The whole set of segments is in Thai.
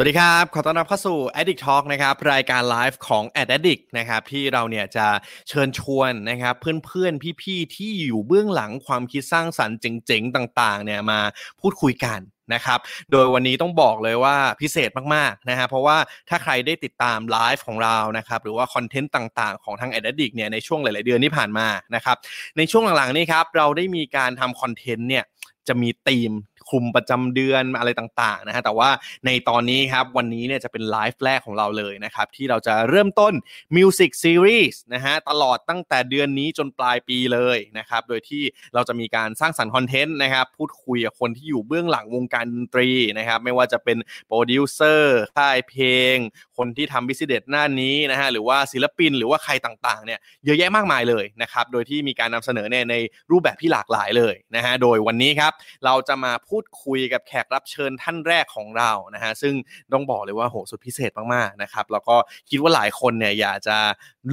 สวัสดีครับ ขอต้อนรับเข้าสู่ Addict Talk นะครับรายการไลฟ์ของ Ad Addict นะครับที่เราเนี่ยจะเชิญชวนนะครับเพื่อนๆ พี่ๆ ที่อยู่เบื้องหลังความคิดสร้างสรรค์เจ๋งๆ ต่างๆเนี่ยมาพูดคุยกันนะครับโดยวันนี้ต้องบอกเลยว่าพิเศษมากๆนะฮะเพราะว่าถ้าใครได้ติดตามไลฟ์ของเรานะครับหรือว่าคอนเทนต์ต่างๆ ของทาง Ad Addict เนี่ยในช่วงหลาย ๆ เดือนที่ผ่านมานะครับในช่วงหลังๆ นี้ครับเราได้มีการทำคอนเทนต์เนี่ยจะมีธีม คุมประจำเดือนอะไรต่างๆนะฮะแต่ว่าในตอนนี้ครับวันนี้เนี่ยจะเป็นไลฟ์แรกของเราเลยนะครับที่เราจะเริ่มต้น Music Series นะฮะตลอดตั้งแต่เดือนนี้จนปลายปีเลยนะครับโดยที่เราจะมีการสร้างสรรค์คอนเทนต์นะครับพูดคุยกับคนที่อยู่เบื้องหลังวงการดนตรีนะครับไม่ว่าจะเป็นโปรดิวเซอร์ค่ายเพลง คนที่ทำบิสเดตหน้านี้นะฮะหรือว่าศิลปินหรือว่าใครต่างๆเนี่ยเยอะแยะมากมายเลยนะครับโดยที่มีการนำเสนอในในรูปแบบที่หลากหลายเลยนะฮะโดยวันนี้ครับเราจะมาพูดคุยกับแขกรับเชิญท่านแรกของเรานะฮะซึ่งต้องบอกเลยว่าโหสุดพิเศษมากๆนะครับแล้วก็คิดว่าหลายคนเนี่ยอยากจะ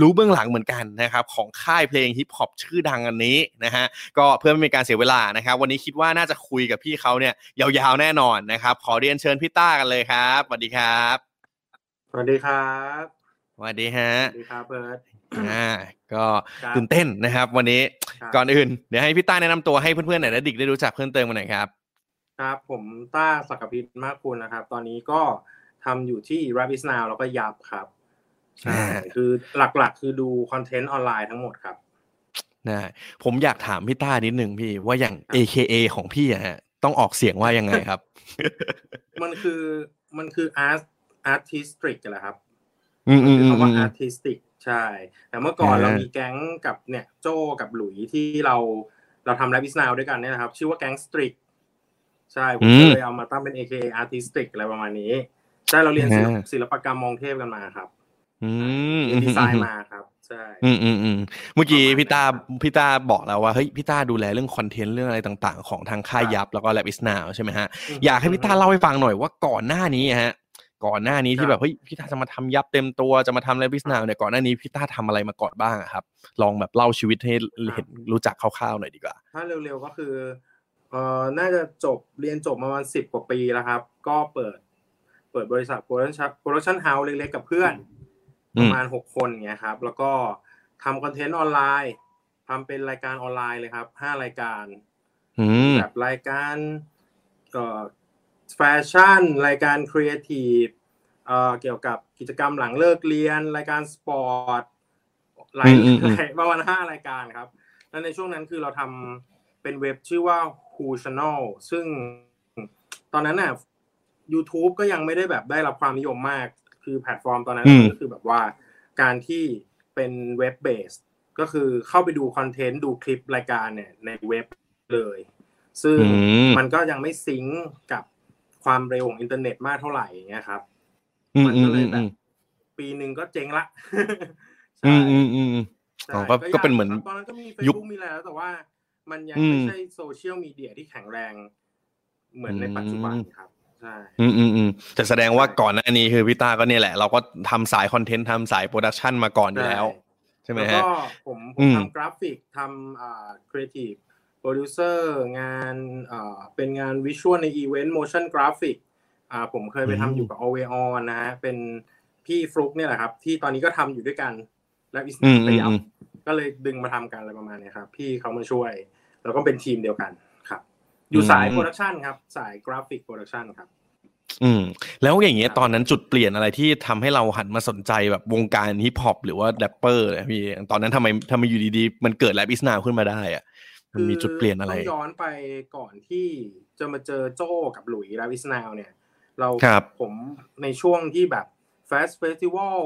รู้เบื้องหลังเหมือนกันนะครับของค่ายเพลงฮิปฮอปชื่อดังอันนี้นะฮะก็เพื่อไม่มีการเสียเวลานะครับวันนี้คิดว่าน่าจะคุยกับพี่เขาเนี่ยยาวๆแน่นอนนะครับขอเรียนเชิญพี่ต้ากันเลยครับสวัสดีครับสวัสดีครับสวัสดีฮะสวัสดีครับเบิร์ดอ่าก็ครับตื่นเต้นนะครับ วันนี้ครับก่อนอื่นเดี๋ยวให้พี่ต้าแนะนำตัวให้เพื่อนๆหน่อยและดิกได้รู้จักเพิ่มเติมกันหน่อยครับ ครับผมต้าสักกพิษมากคุณนะครับ ตอนนี้ก็ทำอยู่ที่ Rabbit Now แล้วก็ยับครับใช่อ่าคือหลักๆ คือดูคอนเทนต์ออนไลน์ทั้งหมดครับนะผมอยากถามพี่ต้านิดนึงพี่ว่าอย่าง AKA ของพี่อะฮะต้องออกเสียงว่ายังไงครับ มันคือมันคือ art artistic แหละครับอืมอืมอืมคำว่าอืม artistic ใช่ แต่เมื่อก่อนอ่าเรามีแก๊งกับเนี่ยโจกับหลุยที่เราเราทำ Rabbit Now ด้วยกันเนี่ยนะครับ ชื่อว่าแก๊งสตริก ใช่ผมก็เลยเอามาตั้งเป็น AKA artistic อะไรประมาณนี้ ใช่เราเรียนศิลปศิลปกรรมมองเทพกันมาครับอืมเรียนดีไซน์มาครับใช่อืมอืมอืมเมื่อกี้ประมาณพี่ต้านั้นครับพี่ต้าบอกแล้วว่าเฮ้ยพี่ต้าดูแลเรื่องคอนเทนต์เรื่องอะไรต่างๆ ของทางค่ายครับยับแล้วก็ Lab is now ใช่ไหมฮะอยากให้พี่ต้าเล่าให้ฟังหน่อยว่าก่อนหน้านี้อะฮะ ก่อนหน้านี้ที่ครับแบบเฮ้ยพี่ต้าจะมาทำยับเต็มตัวจะมาทำอะไรบิสนาวเนี่ยก่อนหน้านี้พี่ต้าทำอะไรมาก่อนบ้างอะครับ ลองแบบเล่าชีวิตให้เห็นรู้จักคร่าวๆหน่อยดีกว่า ถ้าเร็วๆก็คือ เอ่อน่าจะจบเรียนจบมาประมาณสิบกว่าปีแล้วครับ ก็เปิด เปิดบริษัท production production house เล็กๆกับเพื่อนอืมประมาณหกคนเงี้ยครับ แล้วก็ทำคอนเทนต์ออนไลน์ทำเป็นรายการออนไลน์เลยครับห้ารายการอืมแบบรายการเอ่อแฟชั่น รายการครีเอทีฟเอ่อเกี่ยวกับกิจกรรมหลังเลิกเรียน รายการสปอร์ตหลายอืมอืมอืมหลายประมาณห้ารายการครับ แล้วในช่วงนั้นคือเราทำเป็นเว็บชื่อว่า Who Channel ซึ่งตอนนั้นน่ะ YouTube ก็ยังไม่ได้แบบได้รับความนิยมมาก คือแพลตฟอร์มตอนนั้นอืมก็คือแบบว่าการที่เป็น web-based ก็คือเข้าไปดูคอนเทนต์ดูคลิปรายการเนี่ยในเว็บเลย ซึ่งอืมมันก็ยังไม่ sync กับความเร็วของอินเทอร์เน็ตมากเท่าไหร่อย่างเงี้ยครับอืมมันอืก็มเลอืยมแบอืบมปีหนึ่งก็เจ๊งละอืใช่มอืมอืมอืมใช่อ๋อก็ก็เป็นเหมือนยาครับตอนนั้นก็มียุค Facebook มีอะไรแล้วแต่ว่า มันยังอืมไม่ใช่โซเชียลมีเดียที่แข็งแรง เหมือนในปัจจุบันอืมครับใช่อืมอืมอืมแต่แสดงว่าใช่ก่อนหน้านี้คือพี่ต้าก็เนี่ยแหละ เราก็ทำสายคอนเทนต์ทำสายโปรดักชันมาก่อนอยู่แล้ว ใช่ไหมแล้วฮะก็ผมผอืมมทำกราฟิกทำอ่าครีเอทีฟโปรดิวเซอร์งานอ่าเป็นงานวิชวลในอีเวนต์โมชั่นกราฟิกอ่าผมเคยไปทำอยู่กับ o v on นะฮะเป็นพี่ฟลุกเนี่ยแหละครับ ที่ตอนนี้ก็ทำอยู่ด้วยกันและอิสอืมไปอืมยัอืบม ก็เลยดึงมาทำกันอะไรประมาณเนี้ยครับ พี่เขามาช่วย แล้วก็เป็นทีมเดียวกันครับ อยู่สายโปรดักชันครับ สายกราฟิกโปรดักชันครับ อืม แล้วอย่างเงี้ยครับตอนนั้นจุดเปลี่ยนอะไรที่ทำให้เราหันมาสนใจแบบวงการฮิปฮอปหรือว่าแรปเปอร์เลยพี่ตอนนั้นทำไมทำไมอยู่ดีๆ มันเกิดแรปอิสนาขึ้นมาได้อะมันมีจุดเปลี่ยนอะไรต้องย้อนไปก่อนที่จะมาเจอโจ้กับหลุยส์ Rap Is Now เนี่ย เราครับผมในช่วงที่แบบ Fat Festival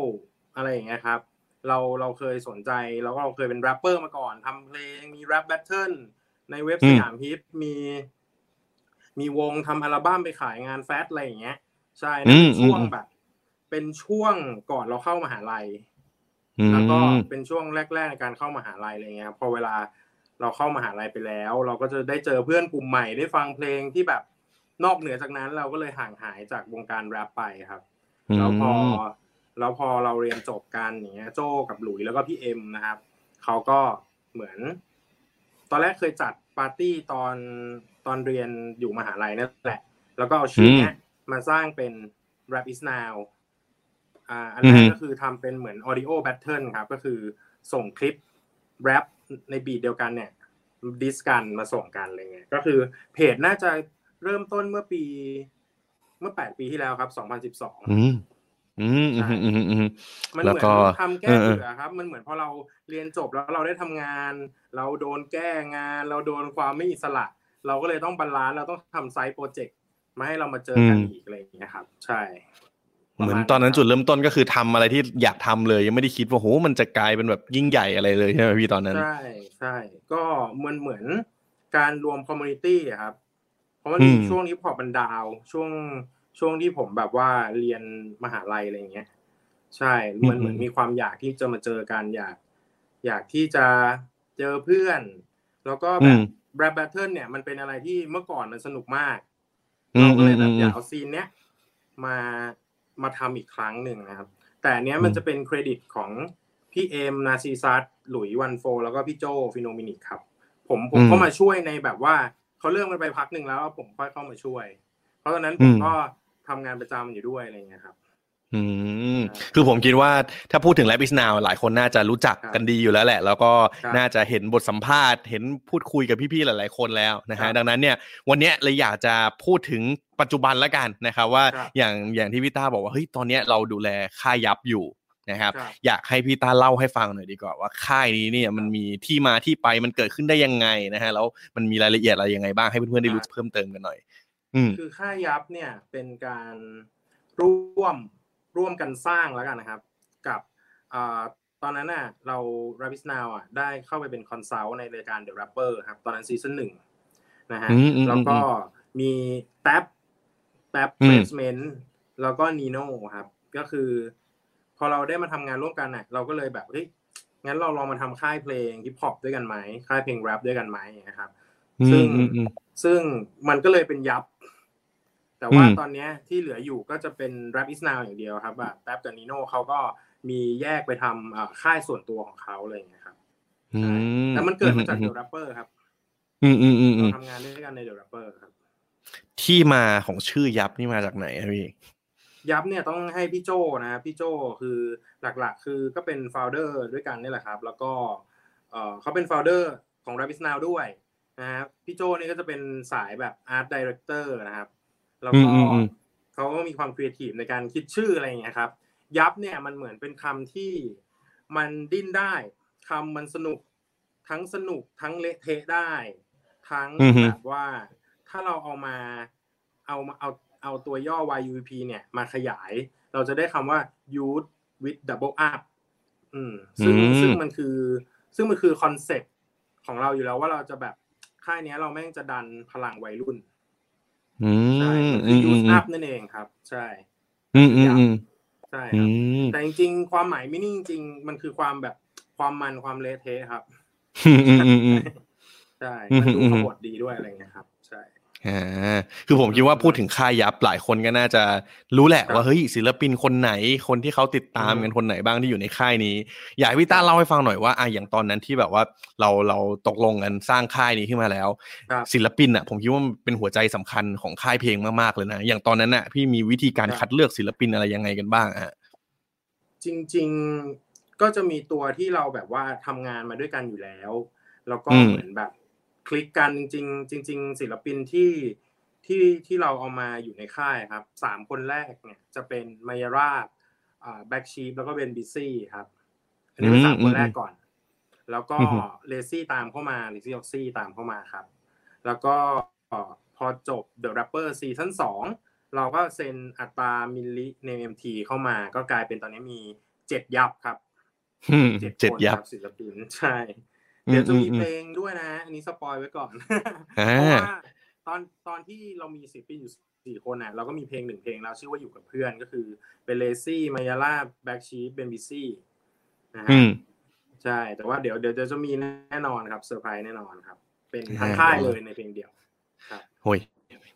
อะไรอย่างเงี้ยครับ เราเราเคยสนใจแล้วก็เราเคยเป็นแรปเปอร์มาก่อนทำเพลงมี rap battle ในเว็บอืมสยามฮิปมี มีวงทำอัลบั้มไปขายงาน Fat อะไรอย่างเงี้ย ใช่นั่นเป็นช่วงแบบ เป็นช่วงก่อนเราเข้ามหาลัยอืมแล้วก็เป็นช่วงแรก ๆ ในการเข้ามหาลัยอะไรเงี้ยครับพอเวลาเราเข้ามาหาลัยไปแล้ว เราก็จะได้เจอเพื่อนกลุ่มใหม่ได้ฟังเพลงที่แบบนอกเหนือจากนั้นเราก็เลยห่างหายจากวงการแรปไปครับ แล้วพอ แล้วพอเราเรียนจบกันอย่างเงี้ยโจกับหลุยแล้วก็พี่เอ็มนะครับเขาก็เหมือน ตอนแรกเคยจัดปาร์ตี้ตอนตอนเรียนอยู่มหาลัยนั่นแหละ แล้วก็เอาชื่อเนี้ยมาสร้างเป็น rap is now อ่าอันแรกก็คือทำเป็นเหมือน audio battle ครับ ก็คือส่งคลิปแรปในบีทเดียวกันเนี่ยดิสกันมาส่งกันอะไรเงี้ยก็คือเพจน่าจะเริ่มต้นเมื่อปี เมื่อแปดปีที่แล้วครับสองพันสิบสอง อืมอืมอืมอืมอืมมันเหแล้วมือนก็ทำแก้เบื่อครับ มันเหมือนพอเราเรียนจบแล้วเราได้ทำงาน เราโดนแก้งาน เราโดนความไม่อิสระ เราก็เลยต้อง balance เราต้องทำ side project มาให้เรามาเจอกันอีกอะไรอย่างเงี้ยครับ ใช่เหมือนตอนนั้นจุดเริ่มต้นก็คือทำอะไรที่อยากทำเลย ยังไม่ได้คิดว่าโหมันจะกลายเป็นแบบยิ่งใหญ่อะไรเลยใช่ไหมพี่ตอนนั้นใช่ใช่ก็มันเหมือนการรวม community อะครับ เพราะมันมีอืมช่วงนี้พอบันดาวช่วง ช่วงที่ผมแบบว่าเรียนมหาลัยอะไรอย่างเงี้ยใช่มันเหมือนมีความอยากที่จะมาเจอกันอยาก อยากที่จะเจอเพื่อน แล้วก็แบอืบมแรปแบทเทิลเนี่ยมันเป็นอะไรที่เมื่อก่อนมันสนุกมากอืเรามก็อืเลมยแบอืบมอยากเอาซีนเนี้ยมามาทำอีกครั้งหนึ่งนะครับ แต่อันเนี้ยมันอืมจะเป็นเครดิตของพี่เอ็มนาซีซัสหลุยวันโฟแล้วก็พี่โจฟิโนมินิกครับ ผมผมก็มาช่วยในแบบว่าเขาเริ่มกันไปพักหนึ่งแล้วผมค่อยเข้ามาช่วย เพราะตอนนั้นผมก็ ทำงานประจำอยู่ด้วยอะไรอย่างเงี้ยครับ อืมคือผมคิดว่าถ้าพูดถึง Lab is Now หลายคนน่าจะรู้จักกันดีอยู่แล้วแหละ แล้วก็ครับน่าจะเห็นบทสัมภาษณ์ เห็นพูดคุยกับพี่ๆหลายๆคนแล้วนะครัฮะบดังนั้นเนี่ย วันเนี้ยเลยอยากจะพูดถึงปัจจุบันละกันนะครับว่าครับอย่างอย่างที่พี่ต้าบอกว่าเฮ้ยตอนเนี้ยเราดูแลค่ายยับอยู่นะครับครับอยากให้พี่ต้าเล่าให้ฟังหน่อยดีกว่าว่าค่ายนี้เนี่ยมันมีที่มาที่ไปมันเกิดขึ้นได้ยังไงนะฮะแล้วมันมีรายละเอียดอะไรยังไงบ้างให้เพื่อนๆได้รู้เพิ่มเติมกันหน่อยอืม คือค่ายยับเนี่ยเป็นการร่วมร่วมกันสร้างแล้วกันนะครับ กับอ่าตอนนั้นน่ะเรา r a b b i t Now อะได้เข้าไปเป็น consult ในรายการ The Rapper ครับตอนนั้นซีซั่นหนึ่งนะฮะอืมอืมแล้วก็อืมมีแท็บแท็บอืเฟมสเมนต์แล้วก็นีโน่ครับ ก็คือ พอเราได้มาทำงานร่วมกันน่ะเราก็เลยแบบเฮ้ยงั้นเราลองมาทำค่ายเพลงฮิปฮอปด้วยกันไหมค่ายเพลงแรปด้วยกันไหมนะครับอืมซึ่งอืมอืมซึ่งมันก็เลยเป็นยับ แต่ว่าอืมตอนเนี้ยที่เหลืออยู่ก็จะเป็น Rap is now อย่างเดียวครับแบบแท็บกับนิโน่เขาก็มีแยกไปทำอ่าค่ายส่วนตัวของเขาอะไรอย่างเงี้ยครับอืมใช่่มแต่มันเกิดมาจาก The Rapper ครับ อืมอืมอืมอืเราทำงานด้วยกันใน The Rapper ครับ ที่มาของชื่อยับนี่มาจากไหนครับพี่ยับเนี่ยต้องให้พี่โจนะครับพี่โจคือหลักๆ คือก็เป็น founder ด้วยกันนี่แหละครับ แล้วก็เอ่อเขาเป็นโฟลเดอร์ของ r a b b i t Now ด้วยนะครับพี่โจนี่ก็จะเป็นสายแบบ Art Director นะครับ แล้วก็อืมอืมอืมเขาก็มีความครีเอทีฟในการคิดชื่ออะไรอย่างเงี้ยครับ ยับเนี่ยมันเหมือนเป็นคำที่มันดิ้นได้คำมันสนุกทั้งสนุกทั้งเละเทะได้ ทั้งอือฮึแบบว่าถ้าเราเอามาเอามาเอาเอาตัวย่อ YUPP เนี่ยมาขยาย เราจะได้คำว่า youth with double up อืมซึ่งอืมซึ่งมันคือ ซึ่งมันคือคอนเซ็ปต์ของเราอยู่แล้วว่าเราจะแบบค่ายเนี้ยเราแม่งจะดันพลังวัยรุ่น อืมใช่มันอืคืออื youth ม up นั่นเองครับ ใช่ อืมอืมอืมใช่ครับอืมแต่จริงๆริงๆ ความหมายไม่นี่จริง ๆ มันคือความแบบความมันความเละเทะครับอืมอืมอืมอืมใช่อืมมันดูอืมขบวดดีด้วยอะไรเงี้ยครับใช่ อ่าคือผมคิดว่าพูดถึงค่ายยับหลายคนก็น่าจะรู้แหละครับว่าเฮ้ยศิลปินคนไหนคนที่เขาติดตามอืมกันคนไหนบ้างที่อยู่ในค่ายนี้ อยากให้พี่ต้าเล่าให้ฟังหน่อยว่าอะอย่างตอนนั้นที่แบบว่าเราเราตกลงกันสร้างค่ายนี้ขึ้นมาแล้วครับศิลปินอะ ผมคิดว่ามันเป็นหัวใจสำคัญของค่ายเพลงมากๆเลยนะอย่างตอนนั้นอะพี่มีวิธีการครับคัดเลือกศิลปินอะไรยังไงกันบ้างอะจริง ๆก็จะมีตัวที่เราแบบว่าทำงานมาด้วยกันอยู่แล้ว แล้วก็อืมเหมือนแบบ คลิกกันจริงๆจริง ๆ ศิลปินที่ที่ที่เราเอามาอยู่ในค่ายครับสามคนแรกเนี่ยจะเป็น MAIYARAP อ่า Blacksheep แล้วก็ Benbizzy ครับ อันนี้เป็นสามคนแรกก่อน แล้วก็อือฮึเลซี่ตามเข้ามา Lazyloxy ตามเข้ามาครับ แล้วก็พอจบ The Rapper ซีซั่นสองเราก็เซ็น Autta MILLI NAMEMT เข้ามาก็กลายเป็นตอนนี้มีเจ็ดยับครับอืมเจ็ดเจ็ดคนยับครับศิศิลปินใช่ เดี๋ยวจะมีอืมอืมเพลงด้วยนะ อันนี้ spoil ไว้ก่อนอ่าเพราะว่าตอนตอนที่เรามีศิลปินอยู่สี่คนน่ะเราก็มีเพลงหนึ่งเพลงแล้วชื่อว่าอยู่กับเพื่อนก็คือเป็นเลซี่ MAIYARAP Blacksheep Benbizzy นะฮะอืมใช่ แต่ว่าเดี๋ยวเดี๋ยวจะมีแน่นอนครับเซอร์ไพรส์แน่นอนครับ เป็นทางค่ายเลยในเพลงเดียวครับโอ้ย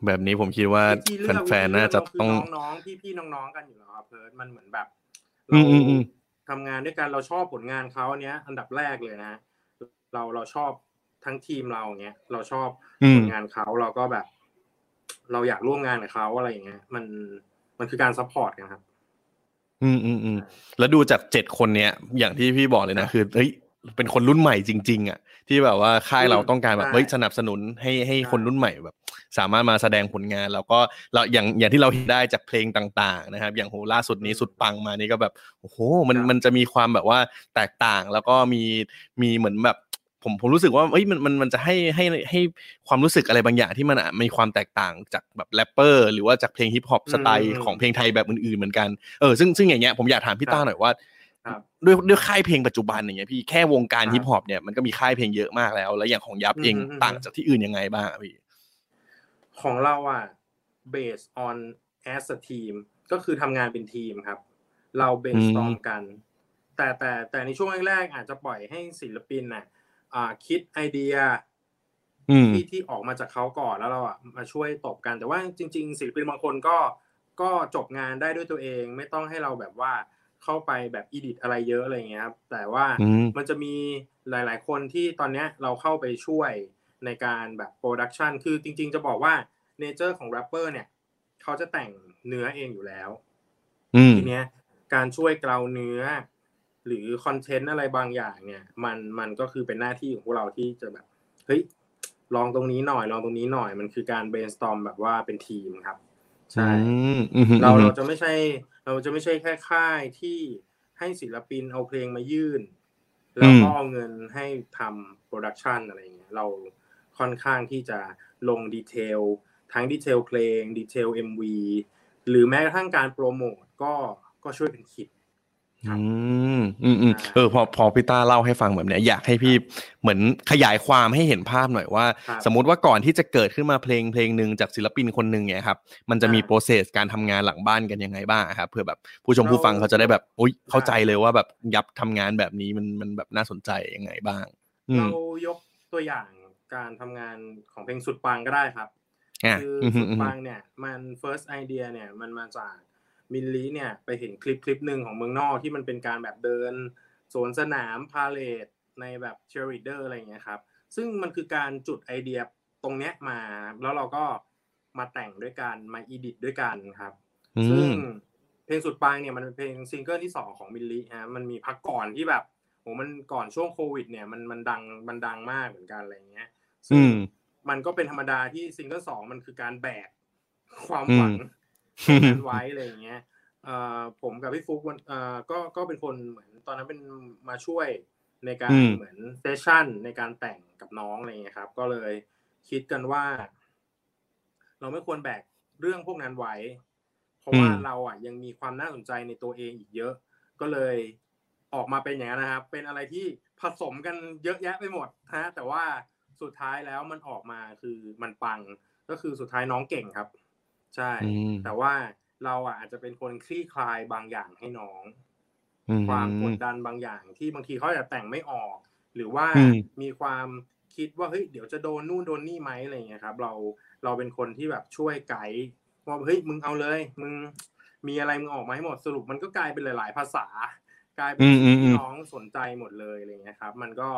แบบนี้ผมคิดว่าที่เลือกแฟนๆน่าจะต้องคือน้องๆพี่ๆน้องๆกันอยู่แล้วครับเพิร์ดมันเหมือนแบบอืเราอืมอืมทำงานด้วยกันเราชอบผลงานเขาเนี้ย อันดับแรกเลยนะ เราเราชอบทั้งทีมเราเงี้ยเราชอบอืมผลงานเขาเราก็แบบ เราอยากร่วมงานกับเขาอะไรอย่างเงี้ย มันมันคือการ support กันครับ อืมอืมอืมแล้วดูจากเจ็ดคนเนี้ย อย่างที่พี่บอกเลยนะคือเฮ้ยเป็นคนรุ่นใหม่จริง ๆ อะ ที่แบบว่าค่ายเราต้องการแบบใช่เฮ้ยสนับสนุนให้ให้ใช่คนรุ่นใหม่แบบ สามารถมาแสดงผลงาน แล้วก็เราอย่างอย่างที่เราเห็นได้จากเพลงต่าง ๆ นะครับ อย่างโหล่าสุดนี้สุดปังมานี่ก็แบบโอ้โหมันครับมันจะมีความแบบว่าแตกต่างแล้วก็มีมีเหมือนแบบ ผมผมรู้สึกว่าเอ้ยมันมันมันจะให้ให้ให้ความรู้สึกอะไรบางอย่างที่มันอะมีความแตกต่างจากแบบแรปเปอร์หรือว่าจากเพลงฮิปฮอปสไตล์อืมของเพลงไทยแบบอื่นๆเหมือนกันเออซึ่งซึ่งอย่างเงี้ยผมอยากถามพี่ครับต้าหน่อยว่าครับด้วยด้วยค่ายเพลงปัจจุบันอย่างเงี้ยพี่แค่วงการครับฮิปฮอปเนี่ยมันก็มีค่ายเพลงเยอะมากแล้ว แล้วอย่างของยับเองอืมอืมต่างจากที่อื่นยังไงบ้างอะพี่ของเราอะ based on as a team ก็คือทำงานเป็นทีมครับ เรา brainstorm กัน แต่แต่แต่ในช่วงแรกๆอาจจะปล่อยให้ศิลปินน่ะอ่า คิดไอเดียอืมที่ที่ออกมาจากเขาก่อนแล้วเราอะมาช่วยตบกัน แต่ว่าจริง ๆศิลปินบางคนก็ก็จบงานได้ด้วยตัวเอง ไม่ต้องให้เราแบบว่าเข้าไปแบบอีดิทอะไรเยอะอะไรเงี้ยครับแต่ว่าอืมมันจะมีหลาย ๆ คนที่ตอนเนี้ยเราเข้าไปช่วยในการแบบ production คือจริง ๆ จะบอกว่า nature ของแรปเปอร์เนี่ยเขาจะแต่งเนื้อเองอยู่แล้วอืมทีเนี้ยการช่วยเกลาเนื้อ หรือ content อะไรบางอย่างเนี่ยมันมันก็คือเป็นหน้าที่ของพวกเราที่จะแบบเฮ้ยลองตรงนี้หน่อยลองตรงนี้หน่อยมันคือการ brainstorm แบบว่าเป็นทีมครับใช่อืมอืมเราอืมเราจะไม่ใช่ เราจะไม่ใช่แค่ค่ายที่ให้ศิลปินเอาเพลงมายื่น แล้วก็เอาเงินให้ทำ production อะไรอย่างเงี้ยเราค่อนข้างที่จะลงดีเทลทั้งดีเทลเพลงดีเทล MV หรือแม้กระทั่งการโปรโมทก็ก็ช่วยกันคิดครับ อืมอืมอืมอ่าเออพอพอพี่ต้าเล่าให้ฟังแบบเนี้ยอยากให้พี่เหมือนขยายความให้เห็นภาพหน่อยว่าครับสมมุติว่าก่อนที่จะเกิดขึ้นมาเพลงเพลงหนึ่งจากศิลปินคนหนึ่งเนี่ยครับมันจะมีอ่า process การทำงานหลังบ้านกันยังไงบ้างครับเพื่อแบบผู้ชมเราผู้ฟังเขาจะได้แบบอุ้ยเข้าใจอ่าเลยว่าแบบยับทำงานแบบนี้มันมันแบบน่าสนใจยังไงบ้างอืมเรายกตัวอย่างการทำงานของเพลงสุดปังก็ได้ครับอะคืออืมสุดอืมปังเนี่ยมัน first idea เนี่ยมันมาจาก มิลลีเนี่ยไปเห็นคลิปคลิปหนึ่งของเมืองนอกที่มันเป็นการแบบเดินสวนสนามพาเลทในแบบเช r ริเดอร์อะไรอย่างเงี้ยครับซึ่งมันคือการจุดไอเดียตรงเนี้ยมาแล้วเราก็มาแต่งด้วยกันมา edit ด้วยกันครับอืซึ่งมเพลงสุดปังเนี่ยมันเป็นเพลงซิงเกิลที่สองของมิลลิฮะมันมีพักก่อนที่แบบโหมันก่อนช่วงโควิด เนี่ยมันมันดังมันดังมากเหมือนกันอะไรอย่างเงี้ยซึ่อืงมมันก็เป็นธรรมดาที่ซิงเกิลสองมันคือการแบกความอืมหวัง ตรงนั้นไว้อะไรอย่างเงี้ยเอ่อผมกับพี่ฟุกวันเอ่อก็ก็เป็นคนเหมือนตอนนั้นเป็นมาช่วยในการอืมเหมือน session ในการแต่งกับน้องอะไรอย่างเงี้ยครับ ก็เลยคิดกันว่า เราไม่ควรแบกเรื่องพวกนั้นไว้ เพราะว่าอืมเราอะยังมีความน่าสนใจในตัวเองอีกเยอะ ก็เลยออกมาเป็นอย่างนั้นนะครับ เป็นอะไรที่ผสมกันเยอะแยะไปหมดฮะแต่ว่าสุดท้ายแล้วมันออกมาคือมันปังก็คือสุดท้ายน้องเก่งครับ ใช่ อืม แต่ว่าเราอะอาจจะเป็นคนคลี่คลายบางอย่างให้น้อง อืม ความกดดันบางอย่างที่บางทีเขาอาจจะแต่งไม่ออก หรือว่าอืม มีความคิดว่าเฮ้ยเดี๋ยวจะโดนนู่นโดนนี่ไหมอะไรอย่างเงี้ยครับ เราเราเป็นคนที่แบบช่วยไกด์ว่าเฮ้ยมึงเอาเลย มึงมีอะไรมึงออกมาให้หมดสรุปมันก็กลายเป็นหลาย ๆ ภาษา กลายเป็นอืมสิ่งอืที่มน้องสนใจหมดเลยอะไรอย่างเงี้ยครับ มันก็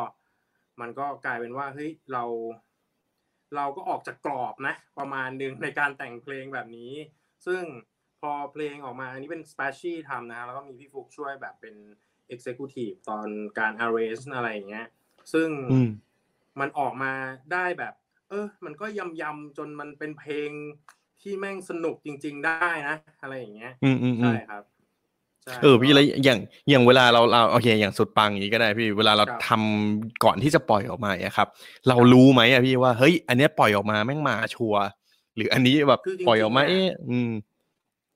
มันก็กลายเป็นว่าเฮ้ยเรา เราก็ออกจากกรอบนะ ประมาณหนึ่งในการแต่งเพลงแบบนี้ ซึ่งพอเพลงออกมาอันนี้เป็นสเปเชียลทำนะฮะแล้วก็มีพี่ฟุกช่วยแบบเป็น Executive ตอนการ arrange อะไรอย่างเงี้ย ซึ่งอืมมันออกมาได้แบบ เออ มันก็ยำยำๆจนมันเป็นเพลงที่แม่งสนุกจริง ๆ ได้นะ อะไรอย่างเงี้ยอืมอืมอืใช่มครับใช่ เออพี่แล้วอย่างอย่างเวลาเราเราโอเคอย่างสุดปังอย่างนี้ก็ได้พี่เวลาเราครับทำก่อนที่จะปล่อยออกมาอะครับ เรารู้ไหมอะพี่ว่าเฮ้ย อันเนี้ยปล่อยออกมาแม่งมาชัวร์หรืออันนี้แบบคือจริงๆปล่อยออกมาอะเอ๊ะอืม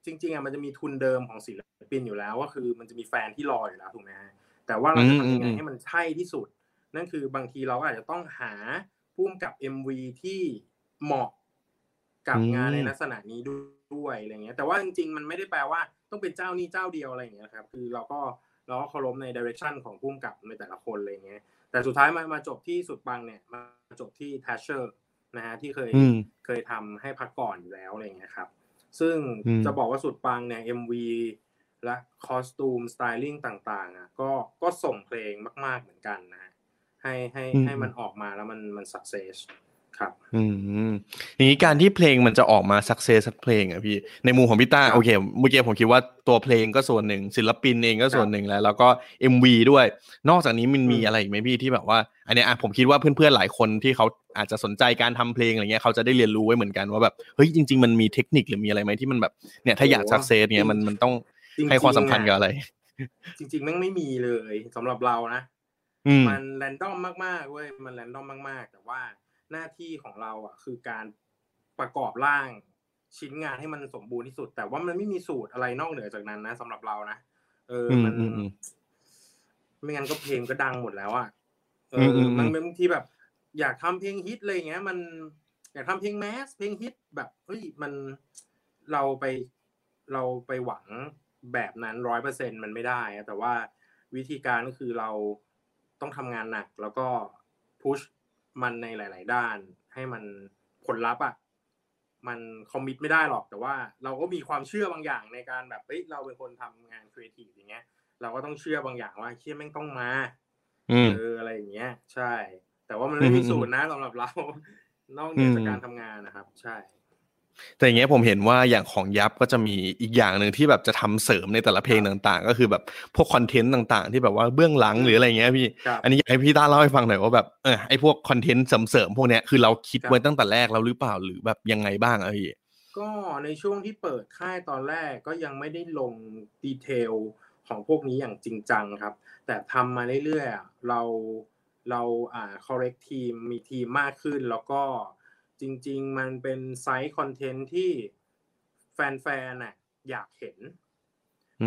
จริง ๆอะมันจะมีทุนเดิมของศิลปินอยู่แล้วก็คือมันจะมีแฟนที่รออยู่แล้วถูกไหมฮะแต่ว่าเราจะทำยังไงอืมให้มันใช่ที่สุด นั่นคือบางทีเราก็อาจจะต้องหาพุ่มกับ MV ที่เหมาะกับงานในลักษณะนี้ด้วย อะไรเงี้ยแต่ว่าจริงๆมันไม่ได้แปลว่าต้องเป็นเจ้านี้เจ้าเดียวอะไรอย่างเงี้ยครับคือเราก็แล้วก็เคารพในดิเรกชันของพุ่มกับในแต่ละคนอะไรเงี้ยแต่สุดท้ายมามาจบที่สุดปังเนี่ยมาจบที่ทัชเชอร์นะฮะที่เคยเคยทำให้พักก่อนอยู่แล้วอะไรเงี้ยครับซึ่งจะบอกว่าสุดปังเนี่ย MV และคอสตูมสไตลิ่งต่างๆอะก็ก็ส่งเพลงมาก ๆเหมือนกันนะให้ให้ให้มันออกมาแล้วมันมันสักเซส ครับ อืมอย่างนี้การที่เพลงมันจะออกมาสักเซสสักเพลงอะพี่ในมุมของพี่ต้าโอเคเมื่อกี้ผมคิดว่าตัวเพลงก็ส่วนหนึ่ง ศิลปินเองก็ส่วนหนึ่งแล้ว แล้วก็ MV ด้วย นอกจากนี้มันมีอะไรอีกไหมพี่ที่แบบว่า อันนี้อะผมคิดว่าเพื่อนๆหลายคนที่เขาอาจจะสนใจการทำเพลงอะไรเงี้ยเขาจะได้เรียนรู้ไว้เหมือนกันว่าแบบเฮ้ยจริง ๆ มันมีเทคนิคหรือมีอะไรไหมที่มันแบบเนี่ยถ้าอยากสักเซสเนี่ยมันมันต้องให้ความสำคัญกับอะไร จริงๆแม่งไม่มีเลยสำหรับเรานะมันแรนดอมมากๆเว้ยมันแรนดอมมากๆ แต่ว่า หน้าที่ของเราอะ คือการประกอบร่างชิ้นงานให้มันสมบูรณ์ที่สุด แต่ว่ามันไม่มีสูตรอะไรนอกเหนือจากนั้นนะสำหรับเรานะเออมันไม่งั้นก็เพลงก็ดังหมดแล้วอะเออมันบางทีแบบ อยากทำเพลงฮิตเลยเงี้ย มัน อยากทำเพลงแมสเพลงฮิตแบบเฮ้ยมันเราไปเราไปหวังแบบนั้นร้อยเปอร์เซ็นมันไม่ได้แต่ว่าวิธีการก็คือเราต้องทำงานหนัก แล้วก็พุช มันในหลาย ๆ ด้าน ให้มันผลลัพธ์อะมันcommit ไม่ได้หรอกแต่ว่า เราก็มีความเชื่อบางอย่างในการแบบเฮ้ยเราเป็นคนทำงานครีเอทีฟอย่างเงี้ย เราก็ต้องเชื่อบางอย่างว่าเชื่อแม่งต้องมาเอออะไรอย่างเงี้ย ใช่ แต่ว่ามันไม่มีสูตรนะสำหรับเรา นอกเหนือจากการทำงานนะครับ ใช่ แต่อย่างเงี้ยผมเห็นว่าอย่างของ YUPP ก็จะมีอีกอย่างหนึ่งที่แบบจะทำเสริมในแต่ละเพลงต่างๆ ก็คือแบบพวกคอนเทนต์ต่างๆ ที่แบบว่าเบื้องหลังหรืออะไรเงี้ยพี่ อันนี้อยากให้พี่ต้าเล่าให้ฟังหน่อยว่าแบบเออไอพวกคอนเทนต์เสริมๆพวกเนี้ยคือเราคิดไว้ตั้งแต่แรกแล้วหรือเปล่าหรือแบบยังไงบ้างอะพี่ก็ในช่วงที่เปิดค่ายตอนแรกก็ยังไม่ได้ลง detail ของพวกนี้อย่างจริงจังครับ แต่ทำมาเรื่อยๆเราเราอ่า correct ทีมมีทีมมากขึ้นแล้วก็ จริง ๆ มันเป็น side content ที่แฟนๆน่ะอยากเห็น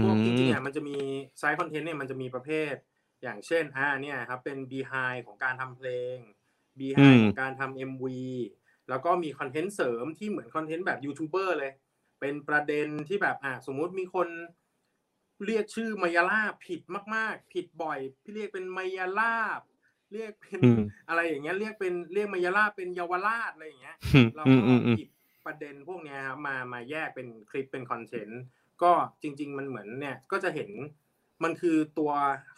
พวกจริงๆอะมันจะมี side content เนี่ยมันจะมีประเภท อย่างเช่นอ่าเนี่ยครับเป็น behind ของการทำเพลง behind ของการทำ MV แล้วก็มีคอนเทนต์เสริมที่เหมือนคอนเทนต์แบบยูทูบเบอร์เลย เป็นประเด็นที่แบบอะสมมุติมีคนเรียกชื่อมายาลาผิดมาก ๆ ผิดบ่อย พี่เรียกเป็นมายาลา เรียกเป็นอะไรอย่างเงี้ยเรียกเป็นเรียกมายาลาเป็นเยาวราชอะไรอย่างเงี้ยเราก็หยิบประเด็นพวกเนี้ยครับมามาแยกเป็นคลิปเป็นคอนเทนต์ก็จริง ๆ มันเหมือนเนี่ยก็จะเห็นมันคือตัว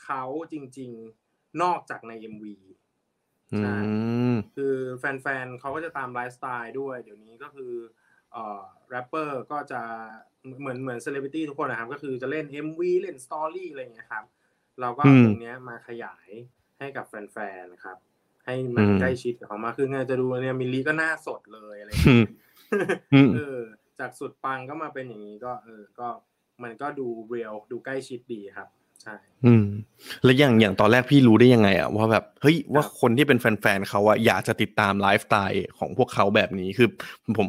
เขาจริง ๆนอกจากใน MV ใช่คือแฟนๆเขาก็จะตามไลฟ์สไตล์ด้วย เดี๋ยวนี้ก็คือเอ่อแรปเปอร์ก็จะเหมือนเหมือนเซเลบริตี้ทุกคนนะครับ ก็คือจะเล่น MV เล่นสตอรี่อะไรอย่างเงี้ยครับ เราก็ตรงเนี้ยมาขยาย ให้กับแฟนๆนะครับ ให้มันใกล้ชิดกับเขามากขึ้นไงจะดูเนี่ยมิลลีก็น่าสดเลยอะไรเออ จากสุดปังก็มาเป็นอย่างนี้ก็ เออ ก็มันก็ดูเรียลดูใกล้ชิดดีครับใช่อืม แล้วอย่างอย่างตอนแรกพี่รู้ได้ยังไงอะว่าแบบเฮ้ยว่าคนที่เป็นแฟนๆเขาอะอยากจะติดตามไลฟ์สไตล์ของพวกเขาแบบนี้คือ ผม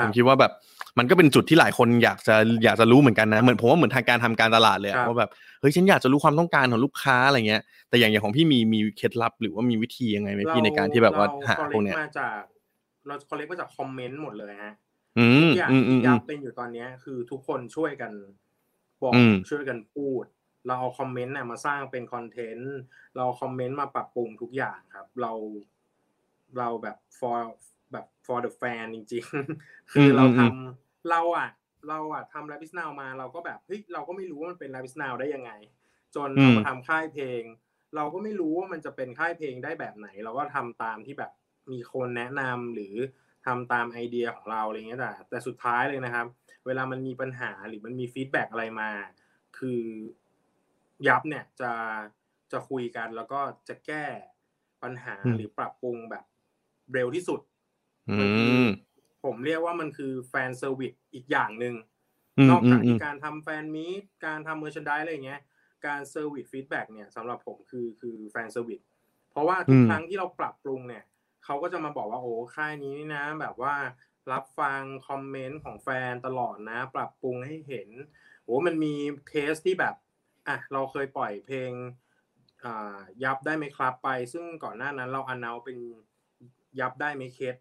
ผมคิดว่าแบบ มันก็เป็นจุดที่หลายคนอยากจะอยากจะรู้เหมือนกันนะเหมือนผมว่าเหมือนทางการทำการตลาดเลยว่าแบบเฮ้ยฉันอยากจะรู้ความต้องการของลูกค้าอะไรเงี้ยแต่อย่างอย่างของพี่มีมีเคล็ดลับ หรือว่ามีวิธียังไงไหมพี่ในการที่แบบว่าหาพวกเนี้ยมาจากเราคอลเลกมาจากคอมเมนต์หมดเลยฮะทุกอย่างที่ยับเป็นอยู่ตอนนี้คือทุกคนช่วยกันบอกช่วยกันพูด เราเอาคอมเมนต์เนี่ยมาสร้างเป็นคอนเทนต์เราคอมเมนต์มาปรับปรุงทุกอย่างครับ เราเราแบบ for แบบ for the fan จริงๆคือเราทำเราอะ เราอะทำแรปปิสนาวมาเราก็แบบเฮ้ยเราก็ไม่รู้ว่ามันเป็นแรปปิสนาวได้ยังไง จนเรามาทำค่ายเพลง เราก็ไม่รู้ว่ามันจะเป็นค่ายเพลงได้แบบไหน เราก็ทำตามที่แบบมีคนแนะนำหรือทำตามไอเดียของเราอะไรเงี้ยแต่แต่สุดท้ายเลยนะครับ เวลามันมีปัญหาหรือมันมี feedback อะไรมา คือ YUPP เนี่ยจะจะคุยกันแล้วก็จะแก้ปัญหาหรือปรับปรุงแบบเร็วที่สุด ผมเรียกว่ามันคือ fan service อีกอย่างหนึ่งนอกจากการทำ fan meet การทำ merchandise อะไรเงี้ย การ service feedback เนี่ยสำหรับผมคือคือ fan serviceเพราะว่าทุกครั้งที่เราปรับปรุงเนี่ยเขาก็จะมาบอกว่าโอ้ค่ายนี้นะแบบว่ารับฟังคอมเมนต์ของแฟนตลอดนะ ปรับปรุงให้เห็นโอ้มันมีเคสที่แบบอะเราเคยปล่อยเพลงอ่ายับได้ไหมครับไป ซึ่งก่อนหน้านั้นเราอนนาเป็นยับได้ไหมเคส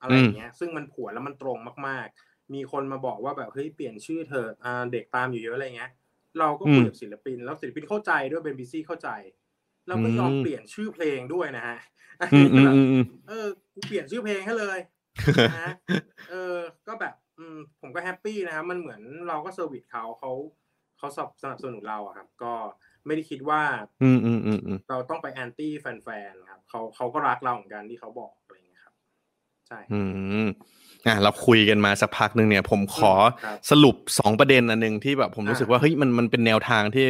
อะไรอย่างเงี้ย ซึ่งมันผวนแล้วมันตรงมาก ๆ มีคนมาบอกว่าแบบเฮ้ยเปลี่ยนชื่อเธออ่าเด็กตามอยู่เยอะอะไรเงี้ย เราก็คุยกับศิลปิน แล้วศิลปินเข้าใจด้วย Benbizzy เข้าใจเราก็ยอมเปลี่ยนชื่อเพลงด้วยนะฮะเออกูเปลี่ยนชื่อเพลงให้เลยนะเออ ก็แบบอืมผมก็ happy นะครับมันเหมือนเราก็ service เขาเขาเขาสนับสนุนเราอะครับ ก็ไม่ได้คิดว่า อืมอืมอืมเราต้องไป anti แฟนๆครับเขาเขาก็รักเราเหมือนกันที่เขาบอก ใช่อืมอะเราคุยกันมาสักพักหนึ่งเนี่ย ผมขอสรุปสองประเด็นอันหนึ่งที่แบบผมรู้สึกว่าเฮ้ยมันมันเป็นแนวทางที่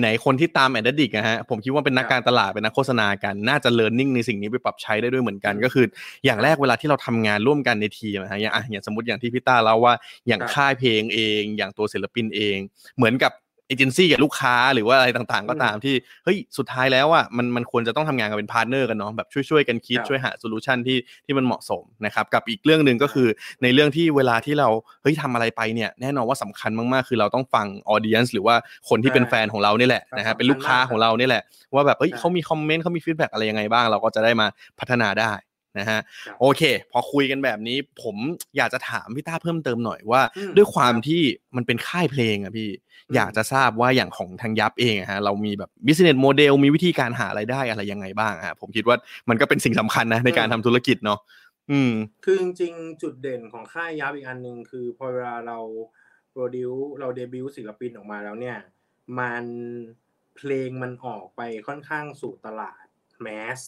ไหนๆคนที่ตาม Ad Addict นะฮะผมคิดว่าเป็นนักการตลาดเป็นนักโฆษณากันน่าจะเรียนรู้ในสิ่งนี้ไปปรับใช้ได้ด้วยเหมือนกัน ก็คือ อย่างแรกเวลาที่เราทำงานร่วมกันในทีมนะฮะอย่างอะอย่างสมมติอย่างที่พี่ต้าเล่าว่าอย่างค่ายเพลงเอง อย่างตัวศิลปินเอง เหมือนกับ เอเจนซี่กับลูกค้าหรือว่าอะไรต่างๆ ก็ตามที่เฮ้ยสุดท้ายแล้วอะมันมันควรจะต้องทำงานกันเป็น partner กันเนาะแบบช่วยๆกันคิดช่วยหา solution ที่ที่มันเหมาะสมนะครับกับอีกเรื่องหนึ่งก็คือในเรื่องที่เวลาที่เราเฮ้ยทำอะไรไปเนี่ยแน่นอนว่าสำคัญมากๆ คือเราต้องฟัง audience หรือว่าคนที่เป็นแฟนของเรานี่แหละนะฮะเป็นลูกค้าของเรานี่แหละ ว่าแบบเฮ้ยเขามีคอมเมนต์เขามี feedback อะไรยังไงบ้างเราก็จะได้มาพัฒนาได้ นะฮะโอเค พอคุยกันแบบนี้ผมอยากจะถามพี่ต้าเพิ่มเติมหน่อยว่า ด้วยความที่มันเป็นค่ายเพลงอะพี่อยากจะทราบว่าอย่างของทาง YUPP เองฮะเรามีแบบ business model มีวิธีการหาไรายได้อะไรยังไงบ้างฮะผมคิดว่ามันก็เป็นสิ่งสำคัญนะในการทำธุรกิจเนาะอืม คือจริงๆ จุดเด่นของค่าย YUPP อีกอันหนึ่งคือพอเวลาเรา produce เราเดบิวต์ศิลปินออกมาแล้วเนี่ย มันเพลงมันออกไปค่อนข้างสู่ตลาด mass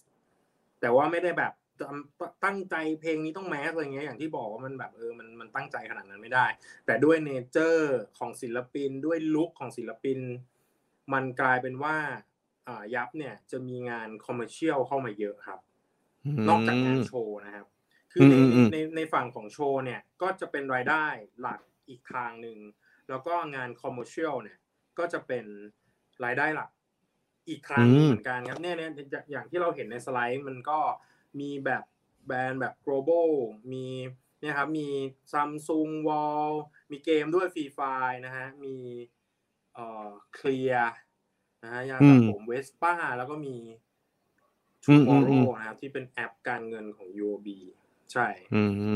แต่ว่าไม่ได้แบบ ตั้งใจเพลงนี้ต้อง mass อะไรเงี้ยอย่างที่บอกว่ามันแบบเออมันมันตั้งใจขนาดนั้นไม่ได้ แต่ด้วย nature ของศิลปินด้วย look ของศิลปิน มันกลายเป็นว่าอ่า YUPP เนี่ยจะมีงาน commercial เข้ามาเยอะครับ นอกจากงานโชว์นะครับ คือในในในฝั่งของโชว์เนี่ยก็จะเป็นรายได้หลักอีกทางหนึ่งแล้วก็งาน commercial เนี่ยก็จะเป็นรายได้หลักอีกครั้งเหมือนกันครับเนี่ยเนี่ยอย่างที่เราเห็นในสไลด์มันก็ มีแบบแบรนด์แบบ global มีเนี่ยครับมี Samsung Wall มีเกมด้วย Free Fire นะฮะมีเอ่อ CLEAR นะฮะยาสระผมเวสป้าแล้วก็มี TMRW นะครับที่เป็นแอปการเงินของ UOB ใช่